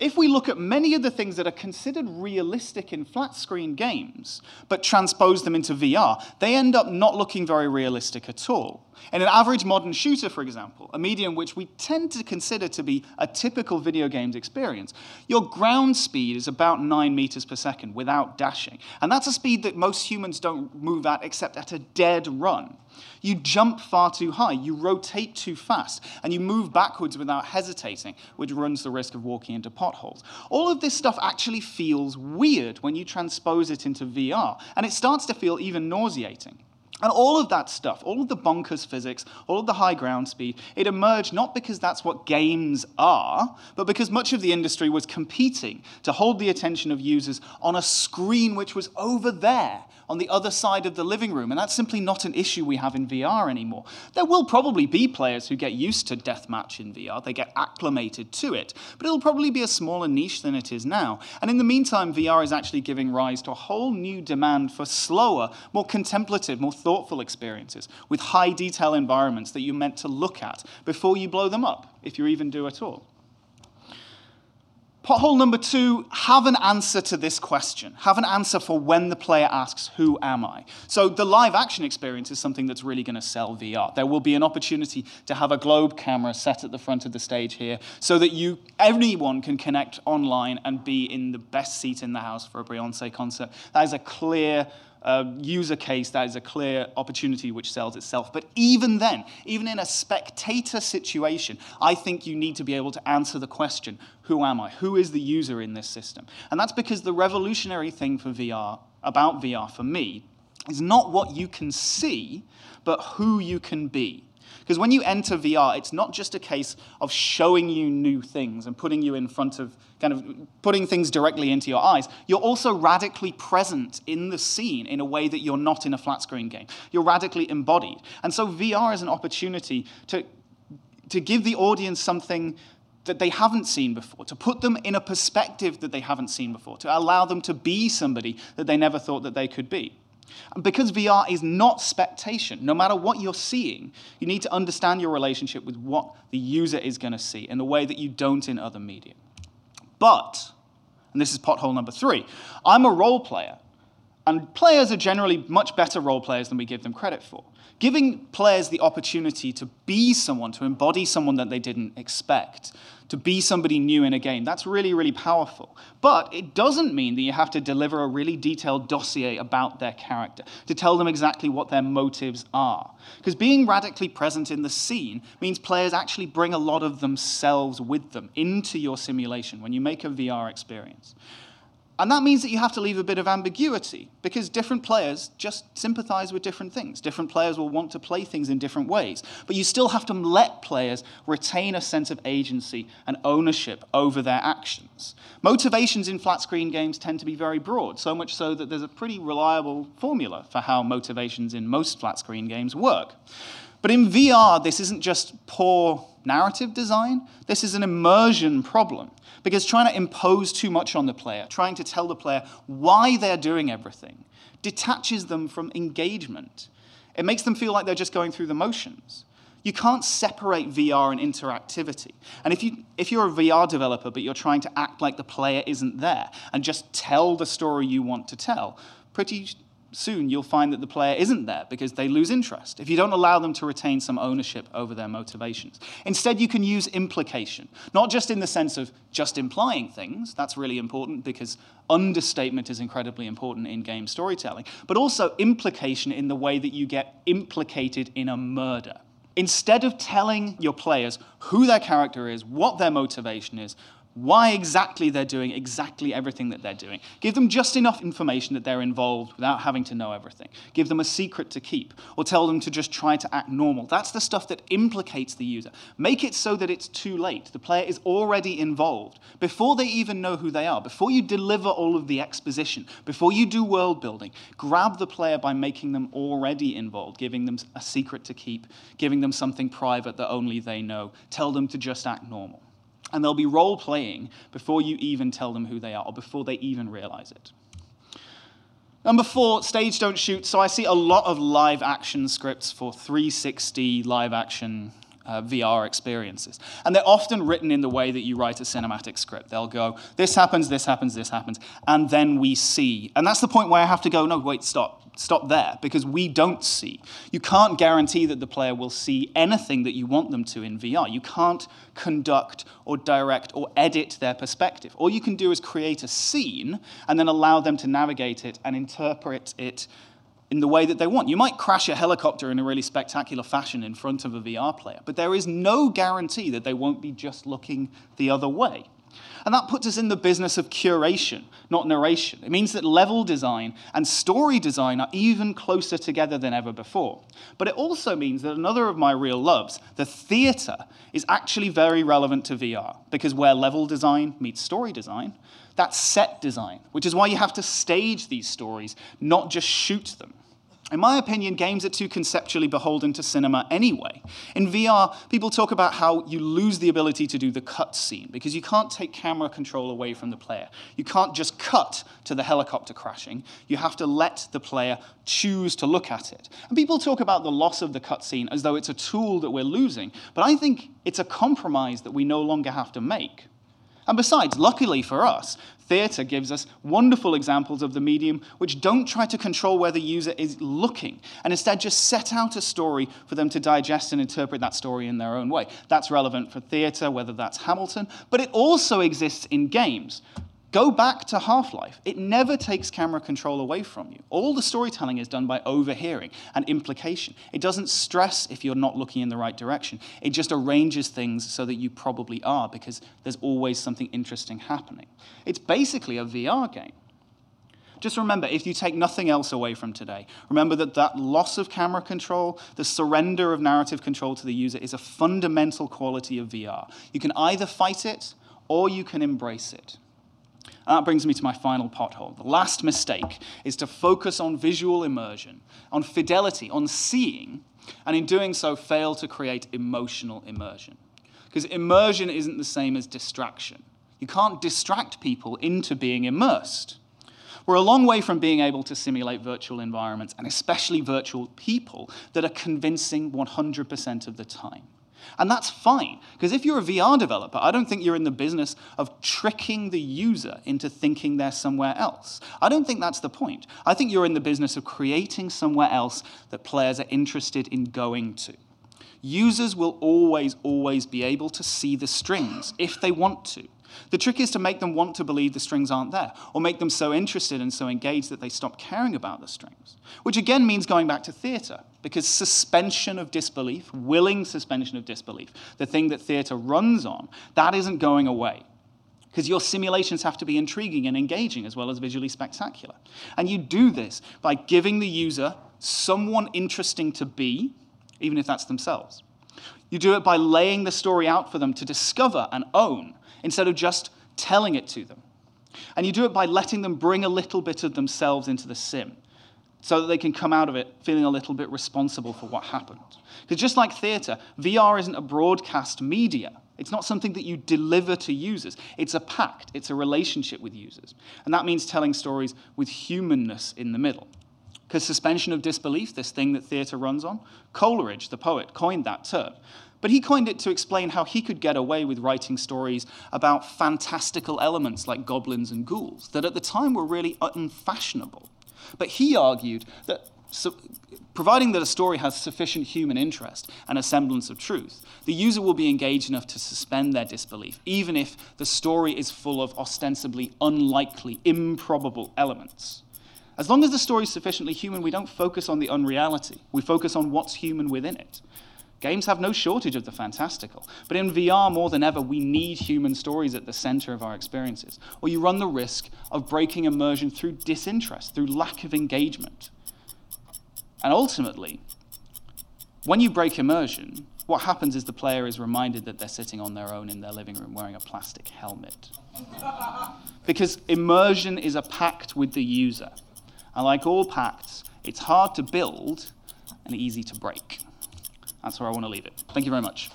If we look at many of the things that are considered realistic in flat screen games, but transpose them into VR, they end up not looking very realistic at all. In an average modern shooter, for example, a medium which we tend to consider to be a typical video games experience, your ground speed is about 9 meters per second without dashing. And that's a speed that most humans don't move at except at a dead run. You jump far too high, you rotate too fast, and you move backwards without hesitating, which runs the risk of walking into potholes. All of this stuff actually feels weird when you transpose it into VR, and it starts to feel even nauseating. And all of that stuff, all of the bonkers physics, all of the high ground speed, it emerged not because that's what games are, but because much of the industry was competing to hold the attention of users on a screen which was over there on the other side of the living room. And that's simply not an issue we have in VR anymore. There will probably be players who get used to deathmatch in VR, they get acclimated to it, but it'll probably be a smaller niche than it is now. And in the meantime, VR is actually giving rise to a whole new demand for slower, more contemplative, more thoughtful experiences with high detail environments that you're meant to look at before you blow them up, if you even do at all. Pothole number two, have an answer to this question. Have an answer for when the player asks, Who am I? So, the live action experience is something that's really going to sell VR. There will be an opportunity to have a globe camera set at the front of the stage here so that you, anyone can connect online and be in the best seat in the house for a Beyonce concert. That is a clear uh, user case, that is a clear opportunity which sells itself. But even then, even in a spectator situation, I think you need to be able to answer the question who am I? Who is the user in this system? And that's because the revolutionary thing for VR, about VR for me, is not what you can see, but who you can be. Because when you enter VR, it's not just a case of showing you new things and putting you in front of, kind of putting things directly into your eyes. You're also radically present in the scene in a way that you're not in a flat screen game. You're radically embodied. And so VR is an opportunity to, to give the audience something that they haven't seen before, to put them in a perspective that they haven't seen before, to allow them to be somebody that they never thought that they could be. And because VR is not spectation, no matter what you're seeing, you need to understand your relationship with what the user is going to see in a way that you don't in other media. But, and this is pothole number three, I'm a role player, and players are generally much better role players than we give them credit for. Giving players the opportunity to be someone, to embody someone that they didn't expect, to be somebody new in a game. That's really, really powerful. But it doesn't mean that you have to deliver a really detailed dossier about their character, to tell them exactly what their motives are. Because being radically present in the scene means players actually bring a lot of themselves with them into your simulation when you make a VR experience. And that means that you have to leave a bit of ambiguity because different players just sympathize with different things. Different players will want to play things in different ways. But you still have to let players retain a sense of agency and ownership over their actions. Motivations in flat screen games tend to be very broad, so much so that there's a pretty reliable formula for how motivations in most flat screen games work. But in VR, this isn't just poor narrative design, this is an immersion problem. Because trying to impose too much on the player, trying to tell the player why they're doing everything, detaches them from engagement. It makes them feel like they're just going through the motions. You can't separate VR and interactivity. And if, you, if you're a VR developer, but you're trying to act like the player isn't there and just tell the story you want to tell, pretty soon you'll find that the player isn't there because they lose interest if you don't allow them to retain some ownership over their motivations. Instead, you can use implication, not just in the sense of just implying things, that's really important because understatement is incredibly important in game storytelling, but also implication in the way that you get implicated in a murder. Instead of telling your players who their character is, what their motivation is, why exactly they're doing exactly everything that they're doing. Give them just enough information that they're involved without having to know everything. Give them a secret to keep, or tell them to just try to act normal. That's the stuff that implicates the user. Make it so that it's too late. The player is already involved before they even know who they are, before you deliver all of the exposition, before you do world building. Grab the player by making them already involved, giving them a secret to keep, giving them something private that only they know. Tell them to just act normal and they'll be role playing before you even tell them who they are or before they even realize it. Number four, stage don't shoot. So I see a lot of live action scripts for 360 live action uh, VR experiences. And they're often written in the way that you write a cinematic script. They'll go, this happens, this happens, this happens, and then we see. And that's the point where I have to go, no, wait, stop stop there because we don't see. You can't guarantee that the player will see anything that you want them to in VR. You can't conduct or direct or edit their perspective. All you can do is create a scene and then allow them to navigate it and interpret it in the way that they want. You might crash a helicopter in a really spectacular fashion in front of a VR player, but there is no guarantee that they won't be just looking the other way. And that puts us in the business of curation, not narration. It means that level design and story design are even closer together than ever before. But it also means that another of my real loves, the theater, is actually very relevant to VR because where level design meets story design, that's set design, which is why you have to stage these stories, not just shoot them. In my opinion, games are too conceptually beholden to cinema anyway. In VR, people talk about how you lose the ability to do the cut scene because you can't take camera control away from the player. You can't just cut to the helicopter crashing. You have to let the player choose to look at it. And people talk about the loss of the cut scene as though it's a tool that we're losing, but I think it's a compromise that we no longer have to make. And besides, luckily for us, theatre gives us wonderful examples of the medium which don't try to control where the user is looking and instead just set out a story for them to digest and interpret that story in their own way. That's relevant for theatre, whether that's Hamilton, but it also exists in games. Go back to Half Life. It never takes camera control away from you. All the storytelling is done by overhearing and implication. It doesn't stress if you're not looking in the right direction. It just arranges things so that you probably are because there's always something interesting happening. It's basically a VR game. just remember if you take nothing else away from today, remember that that loss of camera control, the surrender of narrative control to the user is a fundamental quality of VR. You can either fight it or you can embrace it. That brings me to my final pothole. The last mistake is to focus on visual immersion, on fidelity, on seeing, and in doing so, fail to create emotional immersion. Because immersion isn't the same as distraction. You can't distract people into being immersed. We're a long way from being able to simulate virtual environments, and especially virtual people, that are convincing 100% of the time. And that's fine, because if you're a VR developer, I don't think you're in the business of tricking the user into thinking they're somewhere else. I don't think that's the point. I think you're in the business of creating somewhere else that players are interested in going to. Users will always, always be able to see the strings if they want to. The trick is to make them want to believe the strings aren't there, or make them so interested and so engaged that they stop caring about the strings. Which again means going back to theatre, because suspension of disbelief, willing suspension of disbelief, the thing that theatre runs on, that isn't going away. Because your simulations have to be intriguing and engaging as well as visually spectacular. And you do this by giving the user someone interesting to be, even if that's themselves. You do it by laying the story out for them to discover and own instead of just telling it to them. And you do it by letting them bring a little bit of themselves into the sim so that they can come out of it feeling a little bit responsible for what happened. Because just like theatre, VR isn't a broadcast media. It's not something that you deliver to users. It's a pact, it's a relationship with users. And that means telling stories with humanness in the middle. Because suspension of disbelief, this thing that theatre runs on, Coleridge, the poet, coined that term. But he coined it to explain how he could get away with writing stories about fantastical elements like goblins and ghouls that at the time were really unfashionable. But he argued that so, providing that a story has sufficient human interest and a semblance of truth, the user will be engaged enough to suspend their disbelief, even if the story is full of ostensibly unlikely, improbable elements. As long as the story is sufficiently human, we don't focus on the unreality. We focus on what's human within it. Games have no shortage of the fantastical, but in VR more than ever, we need human stories at the center of our experiences, or you run the risk of breaking immersion through disinterest, through lack of engagement. And ultimately, when you break immersion, what happens is the player is reminded that they're sitting on their own in their living room wearing a plastic helmet. because immersion is a pact with the user. And like all pacts, it's hard to build and easy to break. That's where I want to leave it. Thank you very much.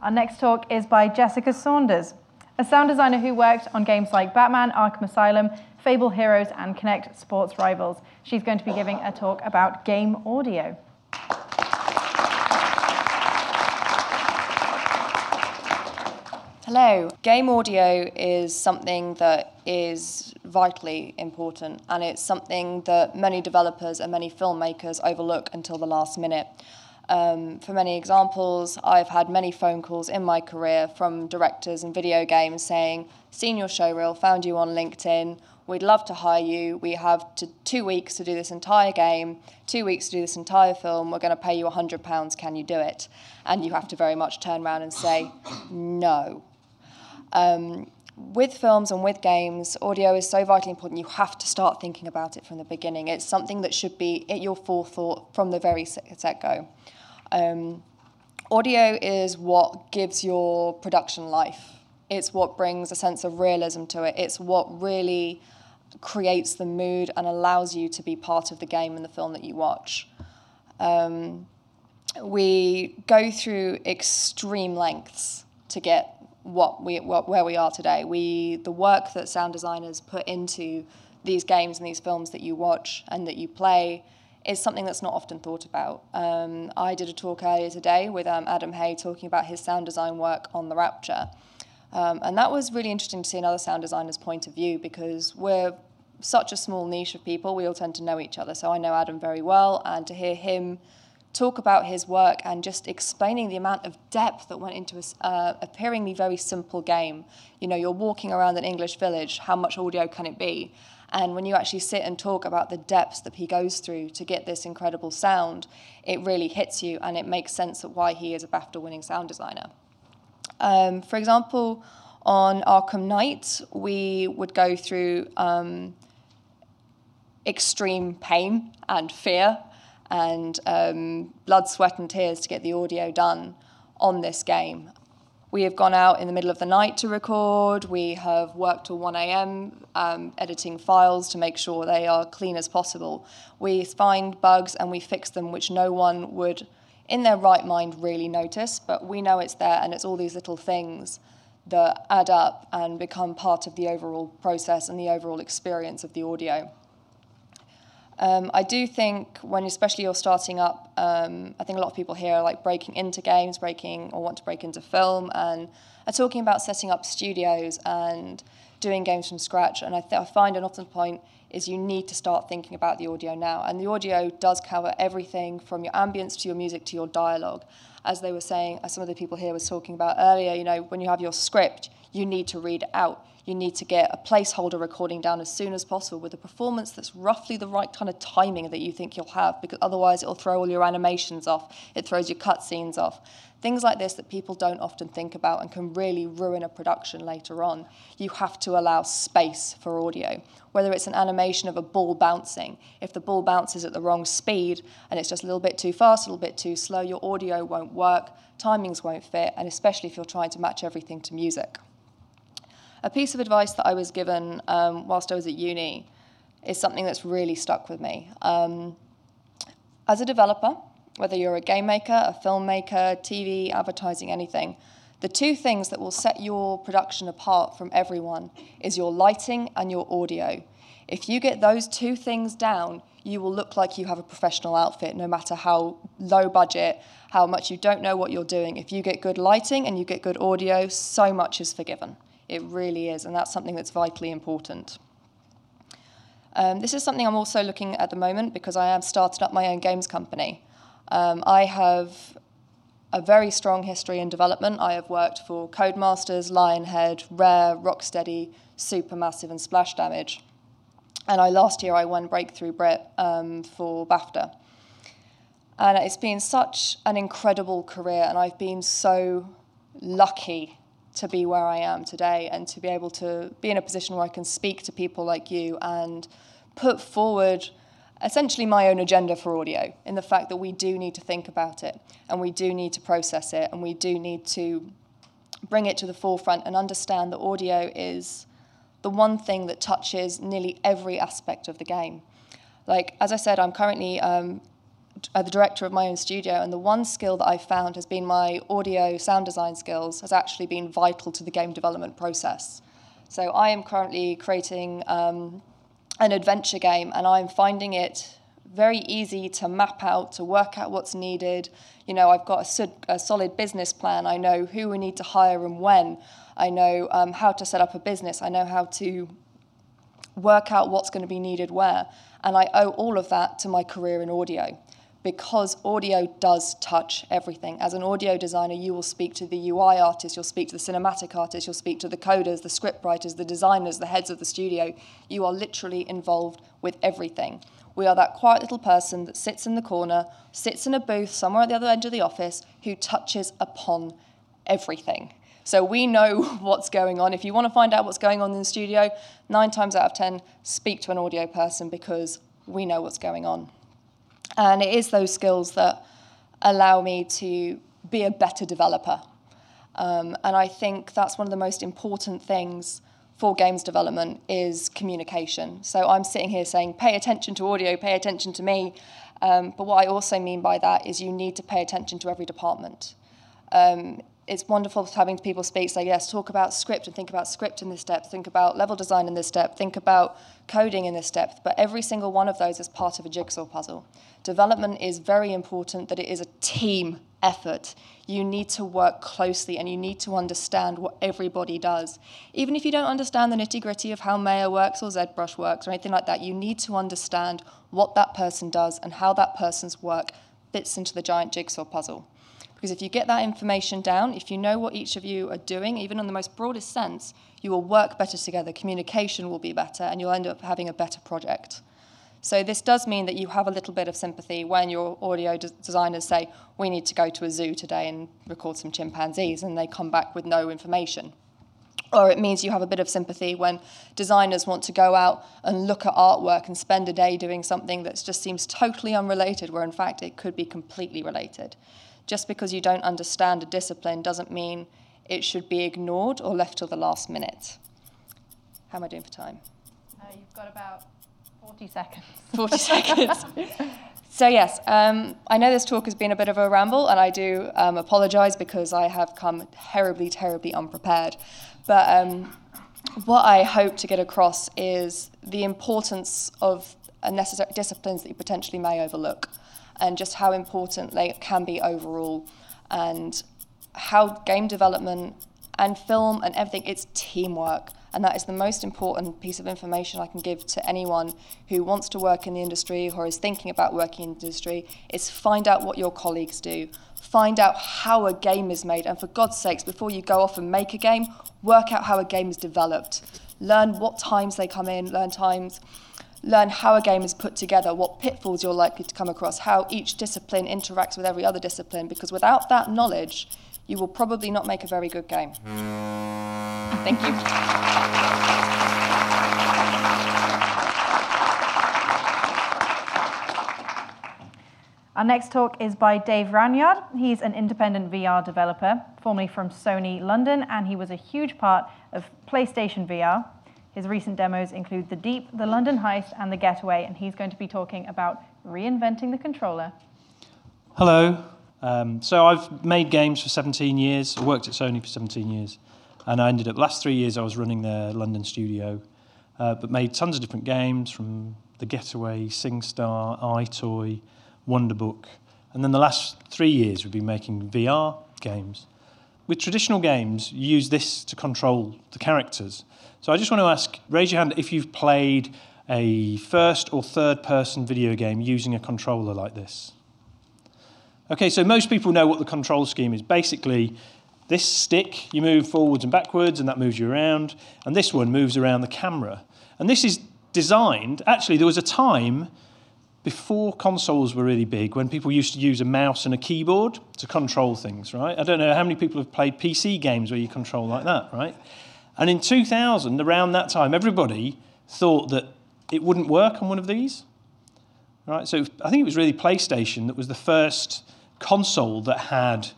Our next talk is by Jessica Saunders, a sound designer who worked on games like Batman, Arkham Asylum, Fable Heroes, and Kinect Sports Rivals. She's going to be giving a talk about game audio. Hello. Game audio is something that is vitally important, and it's something that many developers and many filmmakers overlook until the last minute. Um, for many examples, I've had many phone calls in my career from directors and video games saying, Seen your showreel, found you on LinkedIn, we'd love to hire you. We have to, two weeks to do this entire game, two weeks to do this entire film. We're going to pay you £100. Can you do it? And you have to very much turn around and say, No. Um, with films and with games, audio is so vitally important. You have to start thinking about it from the beginning. It's something that should be at your forethought from the very set go. Um, audio is what gives your production life. It's what brings a sense of realism to it. It's what really creates the mood and allows you to be part of the game and the film that you watch. Um, we go through extreme lengths to get what we what, where we are today. We the work that sound designers put into these games and these films that you watch and that you play is something that's not often thought about. Um, I did a talk earlier today with um, Adam Hay talking about his sound design work on the Rapture. Um, and that was really interesting to see another sound designer's point of view because we're such a small niche of people, we all tend to know each other. So I know Adam very well, and to hear him talk about his work and just explaining the amount of depth that went into a, uh, appearingly very simple game. You know, you're walking around an English village, how much audio can it be? And when you actually sit and talk about the depths that he goes through to get this incredible sound, it really hits you and it makes sense of why he is a BAFTA winning sound designer. Um, for example, on Arkham Knight, we would go through um, extreme pain and fear and um, blood, sweat, and tears to get the audio done on this game. We have gone out in the middle of the night to record. We have worked till 1 a.m. Um, editing files to make sure they are clean as possible. We find bugs and we fix them, which no one would, in their right mind, really notice. But we know it's there, and it's all these little things that add up and become part of the overall process and the overall experience of the audio. Um, I do think when especially you're starting up, um, I think a lot of people here are like breaking into games, breaking or want to break into film, and are talking about setting up studios and doing games from scratch. And I, th- I find an often point is you need to start thinking about the audio now. And the audio does cover everything from your ambience to your music to your dialogue. As they were saying, as some of the people here was talking about earlier, you know, when you have your script, you need to read it out you need to get a placeholder recording down as soon as possible with a performance that's roughly the right kind of timing that you think you'll have, because otherwise it'll throw all your animations off, it throws your cutscenes off. Things like this that people don't often think about and can really ruin a production later on. You have to allow space for audio. Whether it's an animation of a ball bouncing, if the ball bounces at the wrong speed and it's just a little bit too fast, a little bit too slow, your audio won't work, timings won't fit, and especially if you're trying to match everything to music. A piece of advice that I was given um, whilst I was at uni is something that's really stuck with me. Um, as a developer, whether you're a game maker, a filmmaker, TV, advertising, anything, the two things that will set your production apart from everyone is your lighting and your audio. If you get those two things down, you will look like you have a professional outfit, no matter how low budget, how much you don't know what you're doing. If you get good lighting and you get good audio, so much is forgiven. It really is, and that's something that's vitally important. Um, this is something I'm also looking at the moment because I am started up my own games company. Um, I have a very strong history in development. I have worked for Codemasters, Lionhead, Rare, Rocksteady, Supermassive, and Splash Damage. And I last year I won Breakthrough Brit um, for BAFTA. And it's been such an incredible career, and I've been so lucky to be where I am today and to be able to be in a position where I can speak to people like you and put forward essentially my own agenda for audio in the fact that we do need to think about it and we do need to process it and we do need to bring it to the forefront and understand that audio is the one thing that touches nearly every aspect of the game. Like, as I said, I'm currently um, uh, the director of my own studio, and the one skill that I've found has been my audio sound design skills has actually been vital to the game development process. So I am currently creating um, an adventure game, and I'm finding it very easy to map out, to work out what's needed. You know, I've got a, a solid business plan. I know who we need to hire and when. I know um, how to set up a business. I know how to work out what's going to be needed where. And I owe all of that to my career in audio because audio does touch everything. As an audio designer, you will speak to the UI artist, you'll speak to the cinematic artist, you'll speak to the coders, the script writers, the designers, the heads of the studio. You are literally involved with everything. We are that quiet little person that sits in the corner, sits in a booth somewhere at the other end of the office, who touches upon everything. So we know what's going on. If you want to find out what's going on in the studio, nine times out of ten, speak to an audio person because we know what's going on. And it is those skills that allow me to be a better developer. Um, and I think that's one of the most important things for games development is communication. So I'm sitting here saying, pay attention to audio, pay attention to me. Um, but what I also mean by that is you need to pay attention to every department. Um, it's wonderful having people speak, say, yes, talk about script and think about script in this depth, think about level design in this depth, think about coding in this depth. But every single one of those is part of a jigsaw puzzle. Development is very important that it is a team effort. You need to work closely and you need to understand what everybody does. Even if you don't understand the nitty gritty of how Maya works or ZBrush works or anything like that, you need to understand what that person does and how that person's work fits into the giant jigsaw puzzle. Because if you get that information down, if you know what each of you are doing, even in the most broadest sense, you will work better together, communication will be better, and you'll end up having a better project. So this does mean that you have a little bit of sympathy when your audio de- designers say, we need to go to a zoo today and record some chimpanzees, and they come back with no information. Or it means you have a bit of sympathy when designers want to go out and look at artwork and spend a day doing something that just seems totally unrelated, where in fact it could be completely related. Just because you don't understand a discipline doesn't mean it should be ignored or left till the last minute. How am I doing for time? Uh, you've got about 40 seconds. 40 seconds. So, yes, um, I know this talk has been a bit of a ramble, and I do um, apologise because I have come terribly, terribly unprepared. But um, what I hope to get across is the importance of necessary disciplines that you potentially may overlook, and just how important they can be overall, and how game development and film and everything, it's teamwork. And that is the most important piece of information I can give to anyone who wants to work in the industry or is thinking about working in the industry is find out what your colleagues do. Find out how a game is made. And for God's sakes, before you go off and make a game, work out how a game is developed. Learn what times they come in, learn times, learn how a game is put together, what pitfalls you're likely to come across, how each discipline interacts with every other discipline, because without that knowledge, you will probably not make a very good game. Thank you. Our next talk is by Dave Ranyard. He's an independent VR developer, formerly from Sony London, and he was a huge part of PlayStation VR. His recent demos include The Deep, The London Heist, and The Getaway, and he's going to be talking about reinventing the controller. Hello. Um, so I've made games for 17 years. I worked at Sony for 17 years, and I ended up last three years I was running their London studio, uh, but made tons of different games from The Getaway, SingStar, EyeToy, Wonderbook, and then the last three years we've been making VR games. With traditional games, you use this to control the characters. So I just want to ask, raise your hand if you've played a first or third person video game using a controller like this. Okay, so most people know what the control scheme is. Basically, this stick, you move forwards and backwards, and that moves you around, and this one moves around the camera. And this is designed, actually, there was a time before consoles were really big when people used to use a mouse and a keyboard to control things, right? I don't know how many people have played PC games where you control like that, right? And in 2000, around that time, everybody thought that it wouldn't work on one of these, right? So I think it was really PlayStation that was the first console that had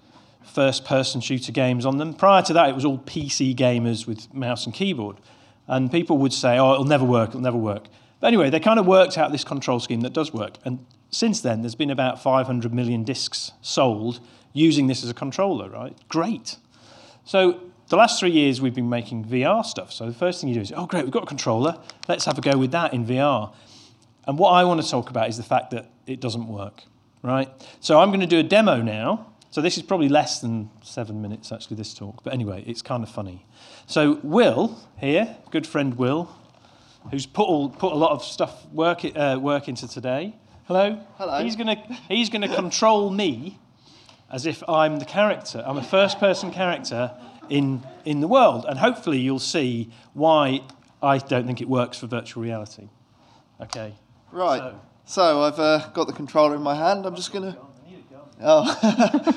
first person shooter games on them. Prior to that, it was all PC gamers with mouse and keyboard. And people would say, oh, it'll never work, it'll never work. But anyway, they kind of worked out this control scheme that does work. And since then, there's been about 500 million discs sold using this as a controller, right? Great. So the last three years, we've been making VR stuff. So the first thing you do is, oh, great, we've got a controller. Let's have a go with that in VR. And what I want to talk about is the fact that it doesn't work, right? So I'm going to do a demo now. So this is probably less than seven minutes, actually, this talk. But anyway, it's kind of funny. So Will here, good friend Will, who's put all, put a lot of stuff work uh, work into today. Hello. Hello. He's gonna he's gonna control me as if I'm the character. I'm a first person character in in the world, and hopefully you'll see why I don't think it works for virtual reality. Okay. Right. So- So, I've uh, got the controller in my hand. I'm just going to. Oh.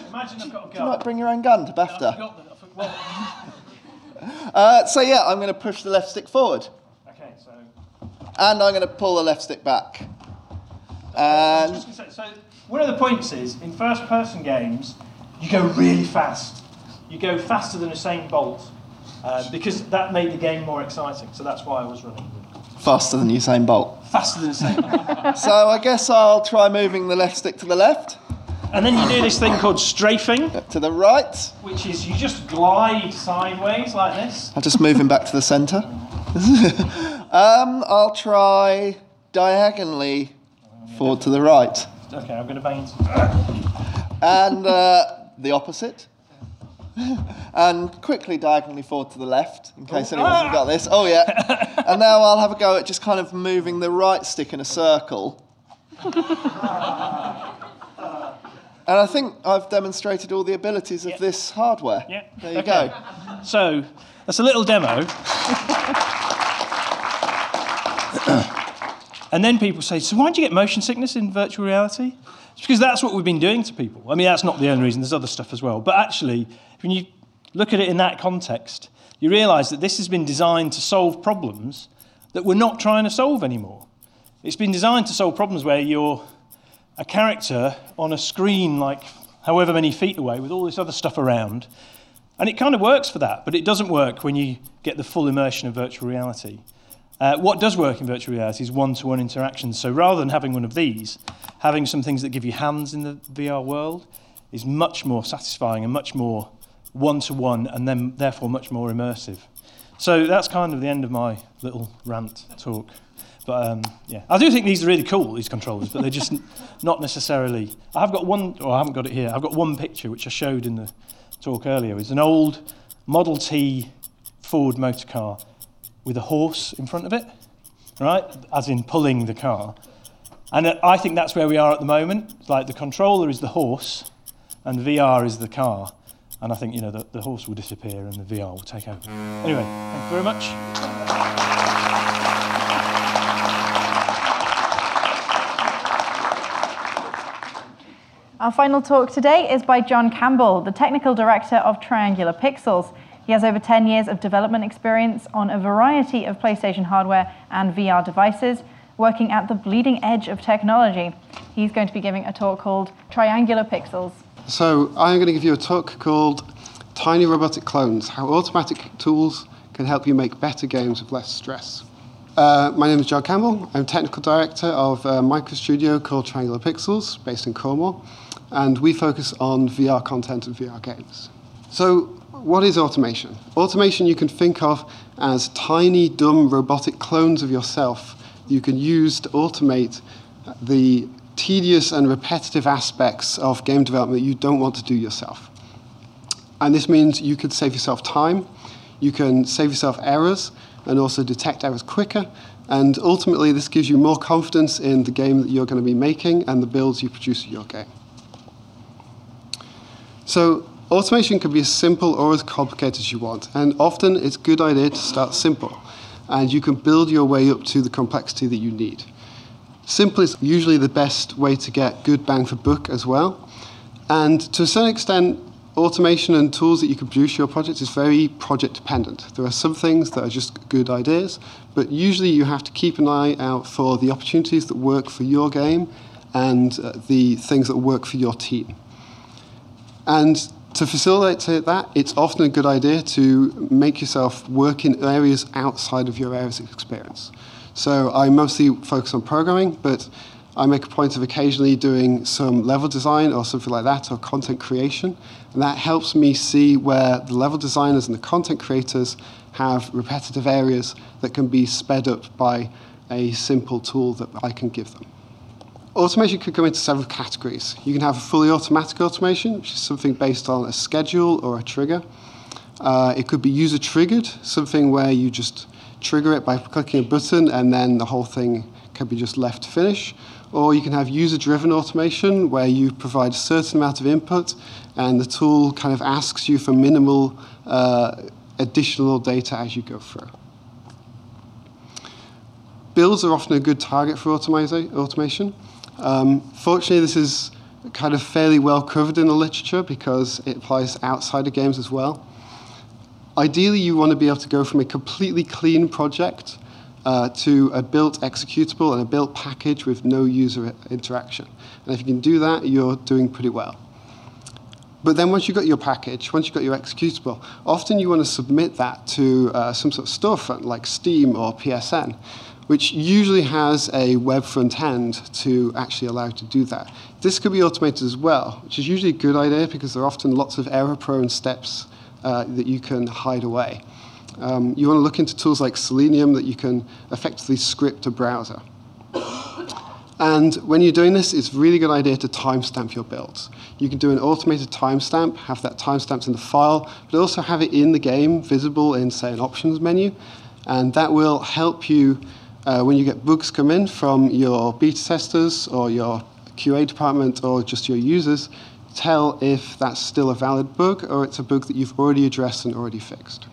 Imagine I've got a you gun. might bring your own gun to BAFTA. the- well, Uh, so, yeah, I'm going to push the left stick forward. okay, so And I'm going to pull the left stick back. And. Say, so one of the points is in first person games, you go really fast. You go faster than Usain Bolt uh, because that made the game more exciting. So that's why I was running. Faster than Usain Bolt. Faster than Usain Bolt. So I guess I'll try moving the left stick to the left, and then you do this thing called strafing, to the right. which is you just glide sideways like this. I'll just move him back to the centre. um, I'll try diagonally forward to the right. Okay, I'm going to bang into. And uh, the opposite. And quickly diagonally forward to the left, in case anyone's Ah! got this. Oh, yeah. And now I'll have a go at just kind of moving the right stick in a circle. And I think I've demonstrated all the abilities of this hardware. Yeah. There you Okay. go. So that's a little demo. and then people say, so why do you get motion sickness in virtual reality? It's because that's what we've been doing to people. I mean, that's not the only reason. There's other stuff as well. But actually, when you look at it in that context, you realise that this has been designed to solve problems that we're not trying to solve anymore. It's been designed to solve problems where you're a character on a screen like however many feet away with all this other stuff around. And it kind of works for that, but it doesn't work when you get the full immersion of virtual reality. Uh, what does work in virtual reality is one to one interactions. So rather than having one of these, having some things that give you hands in the VR world is much more satisfying and much more one to one, and then therefore much more immersive. So that's kind of the end of my little rant talk. But um, yeah, I do think these are really cool, these controllers, but they're just not necessarily. I've got one, or I haven't got it here. I've got one picture which I showed in the talk earlier. It's an old Model T Ford motor car with a horse in front of it, right? As in pulling the car. And uh, I think that's where we are at the moment. Like the controller is the horse, and VR is the car. And I think you know the, the horse will disappear and the VR will take over. Anyway, thank you very much. Our final talk today is by John Campbell, the technical director of Triangular Pixels. He has over 10 years of development experience on a variety of PlayStation hardware and VR devices, working at the bleeding edge of technology. He's going to be giving a talk called Triangular Pixels. So I'm going to give you a talk called Tiny Robotic Clones, How Automatic Tools Can Help You Make Better Games with Less Stress. Uh, my name is John Campbell. I'm technical director of a micro studio called Triangular Pixels, based in Cornwall, and we focus on VR content and VR games. So what is automation? Automation you can think of as tiny, dumb, robotic clones of yourself you can use to automate the tedious and repetitive aspects of game development you don't want to do yourself. And this means you could save yourself time, you can save yourself errors, and also detect errors quicker. And ultimately, this gives you more confidence in the game that you're going to be making and the builds you produce your game. So, automation can be as simple or as complicated as you want. And often, it's a good idea to start simple. And you can build your way up to the complexity that you need. Simple is usually the best way to get good bang for buck as well. And to a certain extent, automation and tools that you can produce your project is very project dependent. There are some things that are just good ideas, but usually you have to keep an eye out for the opportunities that work for your game and uh, the things that work for your team. And to facilitate that, it's often a good idea to make yourself work in areas outside of your areas experience. So I mostly focus on programming, but I make a point of occasionally doing some level design or something like that, or content creation. And that helps me see where the level designers and the content creators have repetitive areas that can be sped up by a simple tool that I can give them. Automation could come into several categories. You can have a fully automatic automation, which is something based on a schedule or a trigger. Uh, it could be user triggered, something where you just trigger it by clicking a button and then the whole thing can be just left to finish. Or you can have user driven automation, where you provide a certain amount of input and the tool kind of asks you for minimal uh, additional data as you go through. Builds are often a good target for automation. Um, fortunately, this is kind of fairly well covered in the literature because it applies outside of games as well. Ideally, you want to be able to go from a completely clean project uh, to a built executable and a built package with no user interaction. And if you can do that, you're doing pretty well. But then once you've got your package, once you've got your executable, often you want to submit that to uh, some sort of storefront like Steam or PSN, which usually has a web front end to actually allow you to do that. This could be automated as well, which is usually a good idea because there are often lots of error-prone steps uh, that you can hide away. Um, you want to look into tools like Selenium that you can effectively script a browser. And when you're doing this, it's a really good idea to timestamp your builds. You can do an automated timestamp, have that timestamped in the file, but also have it in the game, visible in, say, an options menu. And that will help you uh, when you get bugs come in from your beta testers or your QA department or just your users tell if that's still a valid bug or it's a bug that you've already addressed and already fixed.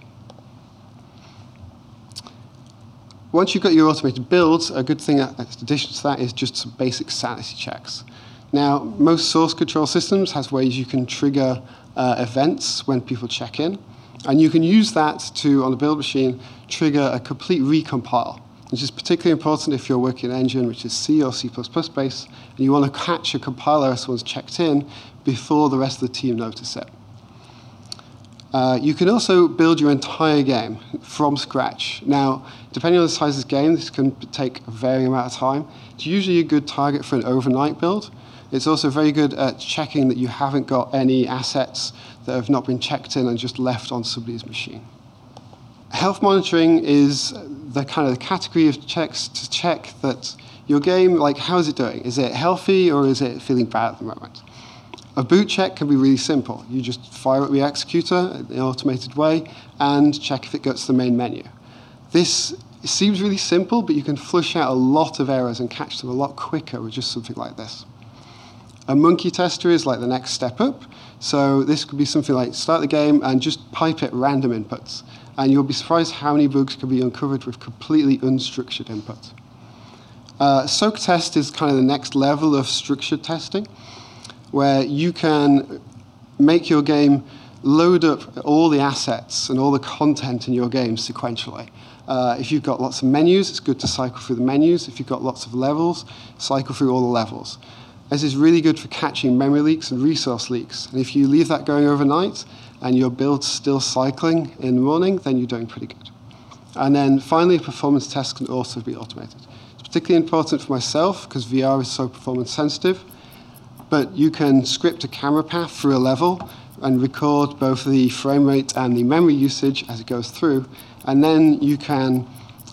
Once you've got your automated builds, a good thing in addition to that is just some basic sanity checks. Now, most source control systems has ways you can trigger uh, events when people check in, and you can use that to, on a build machine, trigger a complete recompile, which is particularly important if you're working in an engine which is C or C++ based, and you want to catch a compiler as someone's checked in before the rest of the team notice it. Uh, you can also build your entire game from scratch. Now, depending on the size of the game, this can take a varying amount of time. It's usually a good target for an overnight build. It's also very good at checking that you haven't got any assets that have not been checked in and just left on somebody's machine. Health monitoring is the kind of category of checks to check that your game, like how is it doing? Is it healthy or is it feeling bad at the moment? A boot check can be really simple. You just fire up the executor in an automated way and check if it gets to the main menu. This seems really simple, but you can flush out a lot of errors and catch them a lot quicker with just something like this. A monkey tester is like the next step up. So this could be something like start the game and just pipe it random inputs. And you'll be surprised how many bugs can be uncovered with completely unstructured input. Uh, soak test is kind of the next level of structured testing where you can make your game load up all the assets and all the content in your game sequentially. Uh, if you've got lots of menus, it's good to cycle through the menus. If you've got lots of levels, cycle through all the levels. This is really good for catching memory leaks and resource leaks. And if you leave that going overnight and your build's still cycling in the morning, then you're doing pretty good. And then finally, performance tests can also be automated. It's particularly important for myself because VR is so performance sensitive but you can script a camera path through a level and record both the frame rate and the memory usage as it goes through. And then you can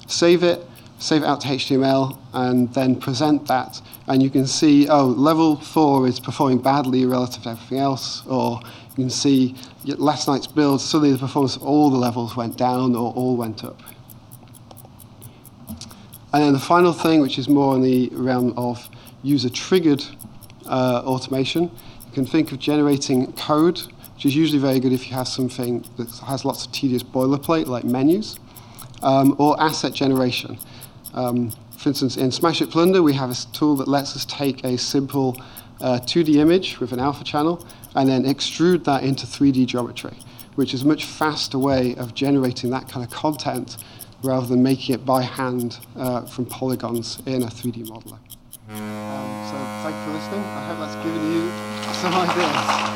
save it, save it out to HTML, and then present that. And you can see, oh, level four is performing badly relative to everything else, or you can see last night's build, suddenly the performance of all the levels went down or all went up. And then the final thing, which is more in the realm of user triggered uh, automation. You can think of generating code, which is usually very good if you have something that has lots of tedious boilerplate like menus, um, or asset generation. Um, for instance, in Smash Hit Plunder, we have a tool that lets us take a simple uh, 2D image with an alpha channel and then extrude that into 3D geometry, which is a much faster way of generating that kind of content rather than making it by hand uh, from polygons in a 3D modeler. Um, so thank you for listening. I hope that's given you some ideas.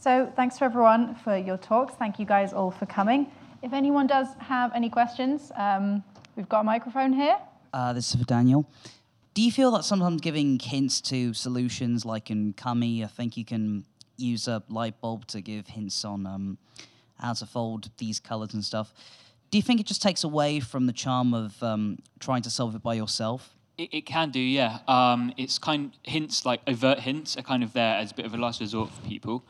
So thanks to everyone for your talks. Thank you guys all for coming. If anyone does have any questions, um, we've got a microphone here. Uh, this is for Daniel. Do you feel that sometimes giving hints to solutions, like in Kami, I think you can use a light bulb to give hints on um, how to fold these colors and stuff. Do you think it just takes away from the charm of um, trying to solve it by yourself? It, it can do, yeah. Um, it's kind hints like overt hints are kind of there as a bit of a last resort for people.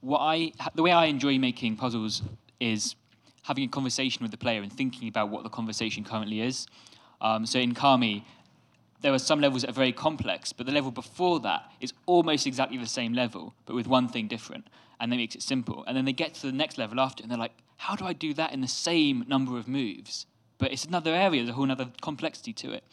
What I the way I enjoy making puzzles is having a conversation with the player and thinking about what the conversation currently is. Um, so in Kami, there are some levels that are very complex, but the level before that is almost exactly the same level, but with one thing different, and that makes it simple. And then they get to the next level after, and they're like, how do I do that in the same number of moves? But it's another area, there's a whole other complexity to it.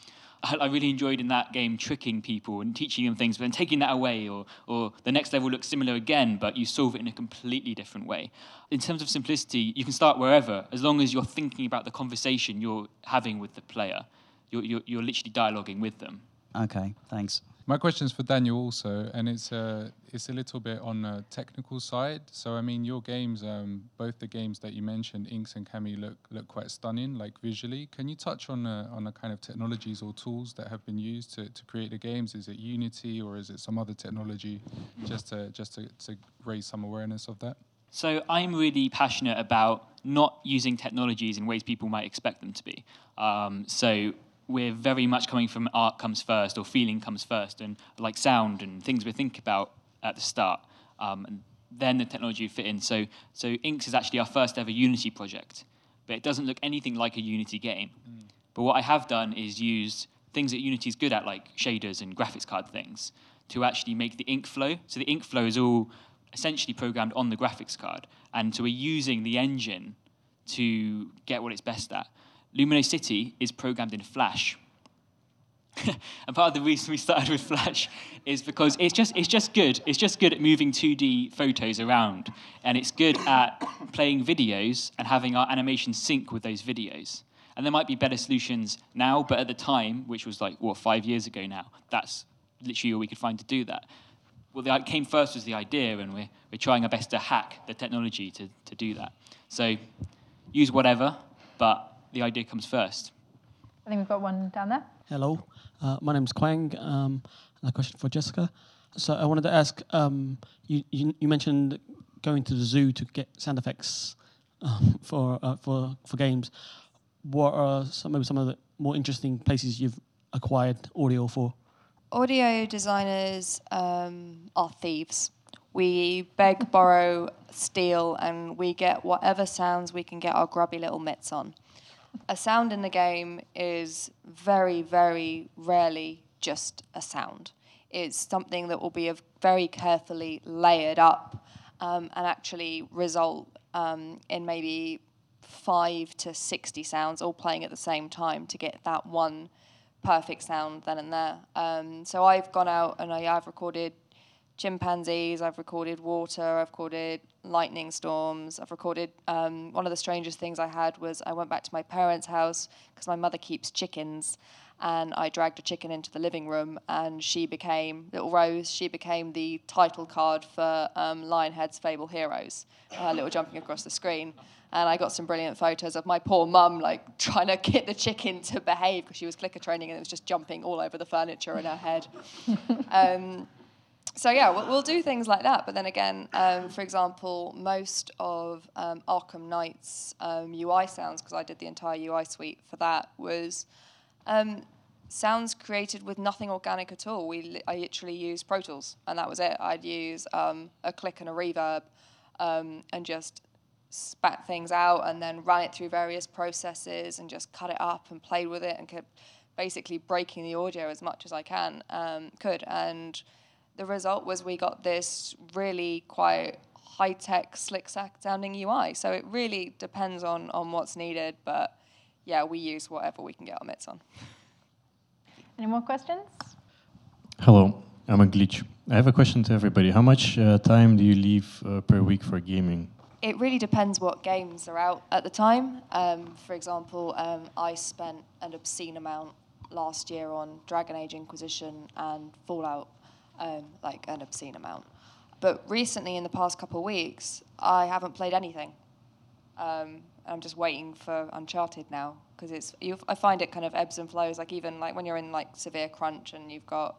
I, I really enjoyed in that game tricking people and teaching them things, but then taking that away, or, or the next level looks similar again, but you solve it in a completely different way. In terms of simplicity, you can start wherever, as long as you're thinking about the conversation you're having with the player you're, you're, you're literally dialoguing with them. Okay, thanks. My question is for Daniel also, and it's a it's a little bit on the technical side. So I mean, your games, um, both the games that you mentioned, Inks and Kami, look look quite stunning, like visually. Can you touch on a, on the kind of technologies or tools that have been used to, to create the games? Is it Unity or is it some other technology? Just to just to, to raise some awareness of that. So I'm really passionate about not using technologies in ways people might expect them to be. Um, so we're very much coming from art comes first or feeling comes first and like sound and things we think about at the start um, and then the technology fit in so so inks is actually our first ever unity project but it doesn't look anything like a Unity game. But what I have done is used things that Unity's good at, like shaders and graphics card things, to actually make the ink flow. So the ink flow is all essentially programmed on the graphics card, and so we're using the engine to get what it's best at. Lumino City is programmed in Flash. and part of the reason we started with Flash is because it's just it's just good. It's just good at moving 2D photos around, and it's good at playing videos and having our animation sync with those videos. And there might be better solutions now, but at the time, which was like what five years ago now, that's literally all we could find to do that. Well, the came first was the idea, and we're we're trying our best to hack the technology to to do that. So use whatever, but the idea comes first. I think we've got one down there. Hello, uh, my name is Quang. Um, and a question for Jessica. So I wanted to ask, um, you, you, you mentioned going to the zoo to get sound effects um, for uh, for for games. What are some maybe some of the more interesting places you've acquired audio for? Audio designers um, are thieves. We beg, borrow, steal, and we get whatever sounds we can get our grubby little mitts on. A sound in the game is very, very rarely just a sound. It's something that will be very carefully layered up um, and actually result um, in maybe five to 60 sounds all playing at the same time to get that one perfect sound then and there. Um, so I've gone out and I, have recorded chimpanzees, I've recorded water, I've recorded lightning storms, I've recorded. Um, one of the strangest things I had was I went back to my parents' house because my mother keeps chickens. And I dragged a chicken into the living room, and she became little Rose. She became the title card for um, Lionhead's Fable Heroes, uh, little jumping across the screen and I got some brilliant photos of my poor mum like trying to get the chicken to behave because she was clicker training and it was just jumping all over the furniture in her head. um, so yeah, we'll, we'll, do things like that. But then again, um, for example, most of um, Arkham Knight's UI um, sounds, because I did the entire UI suite for that, was um, sounds created with nothing organic at all. We I literally used Pro Tools, and that was it. I'd use um, a click and a reverb, and just spat things out and then ran it through various processes and just cut it up and played with it and kept basically breaking the audio as much as I can um, could. And the result was we got this really quite high tech, slick sack sounding UI. So it really depends on on what's needed, but yeah, we use whatever we can get our mitts on. Any more questions? Hello, I'm a glitch. I have a question to everybody. How much uh, time do you leave uh, per week for gaming? it really depends what games are out at the time. Um, for example, um, I spent an obscene amount last year on Dragon Age Inquisition and Fallout, um, like an obscene amount. But recently, in the past couple of weeks, I haven't played anything. Um, I'm just waiting for Uncharted now because it's. I find it kind of ebbs and flows. Like even like when you're in like severe crunch and you've got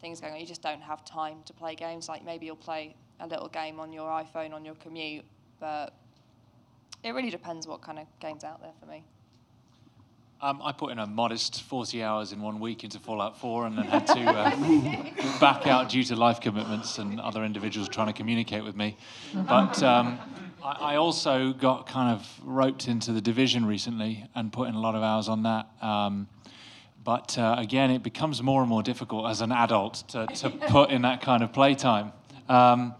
things going on, you just don't have time to play games. Like maybe you'll play a little game on your iPhone on your commute but it really depends what kind of game's out there for me. Um, I put in a modest 40 hours in one week into Fallout 4 and then had to uh, back out due to life commitments and other individuals trying to communicate with me. But um, I, I, also got kind of roped into the division recently and put in a lot of hours on that. Um, but uh, again, it becomes more and more difficult as an adult to, to put in that kind of playtime. Um,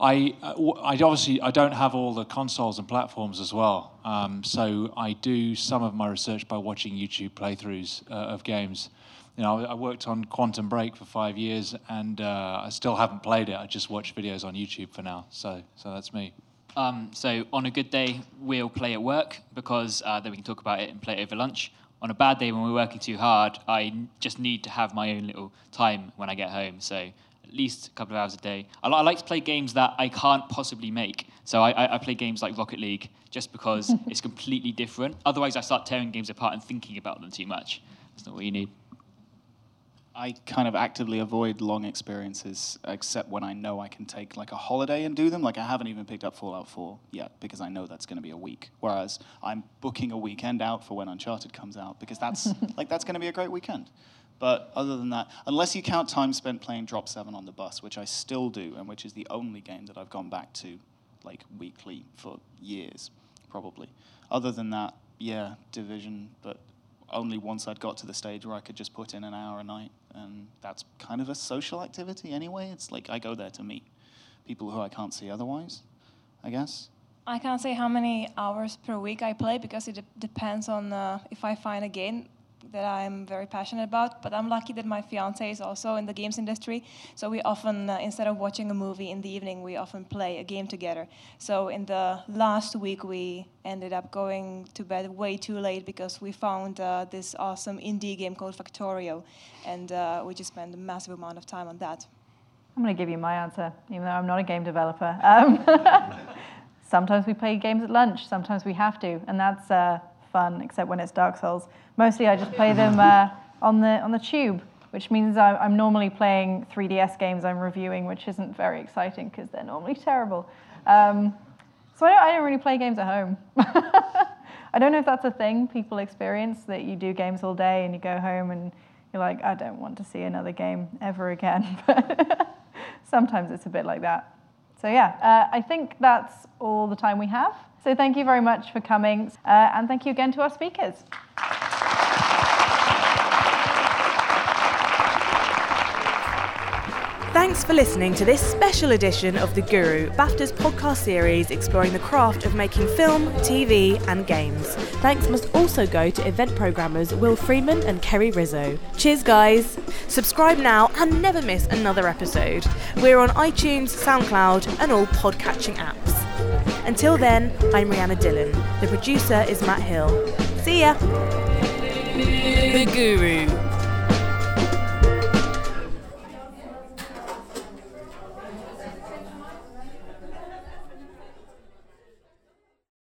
I, uh, I obviously I don't have all the consoles and platforms as well, um, so I do some of my research by watching YouTube playthroughs uh, of games. You know, I worked on Quantum Break for five years, and uh, I still haven't played it. I just watch videos on YouTube for now. So, so that's me. Um, so on a good day, we'll play at work because uh, then we can talk about it and play it over lunch. On a bad day, when we're working too hard, I just need to have my own little time when I get home. So at least a couple of hours a day. I, I, like to play games that I can't possibly make. So I, I, I play games like Rocket League just because it's completely different. Otherwise, I start tearing games apart and thinking about them too much. That's not what you need. I kind of actively avoid long experiences, except when I know I can take like a holiday and do them. Like I haven't even picked up Fallout 4 yet because I know that's going to be a week. Whereas I'm booking a weekend out for when Uncharted comes out because that's like that's going to be a great weekend. But other than that, unless you count time spent playing Drop 7 on the bus, which I still do, and which is the only game that I've gone back to like weekly for years. probably. Other than that, yeah, Division, but only once I'd got to the stage where I could just put in an hour a night, and that's kind of a social activity anyway. It's like I go there to meet people who I can't see otherwise, I guess. I can't say how many hours per week I play because it de- depends on uh, if I find a game that I'm very passionate about. But I'm lucky that my fiance is also in the games industry. So we often, uh, instead of watching a movie in the evening, we often play a game together. So in the last week, we ended up going to bed way too late because we found uh, this awesome indie game called Factorio. And uh, we just spent a massive amount of time on that. I'm going to give you my answer, even though I'm not a game developer. Um, sometimes we play games at lunch, sometimes we have to, and that's uh, fun, except when it's Dark Souls. Mostly I just play them uh, on, the, on the tube, which means I, I'm normally playing 3DS games I'm reviewing, which isn't very exciting because they're normally terrible. Um, so I don't, I don't really play games at home. I don't know if that's a thing people experience, that you do games all day and you go home and you're like, I don't want to see another game ever again. But sometimes it's a bit like that. So yeah, uh, I think that's all the time we have. So thank you very much for coming, uh, and thank you again to our speakers. Thanks for listening to this special edition of The Guru, BAFTA's podcast series exploring the craft of making film, TV, and games. Thanks must also go to event programmers Will Freeman and Kerry Rizzo. Cheers, guys! Subscribe now and never miss another episode. We're on iTunes, SoundCloud, and all podcatching apps. Until then, I'm Rhianna Dillon. The producer is Matt Hill. See ya! The Guru.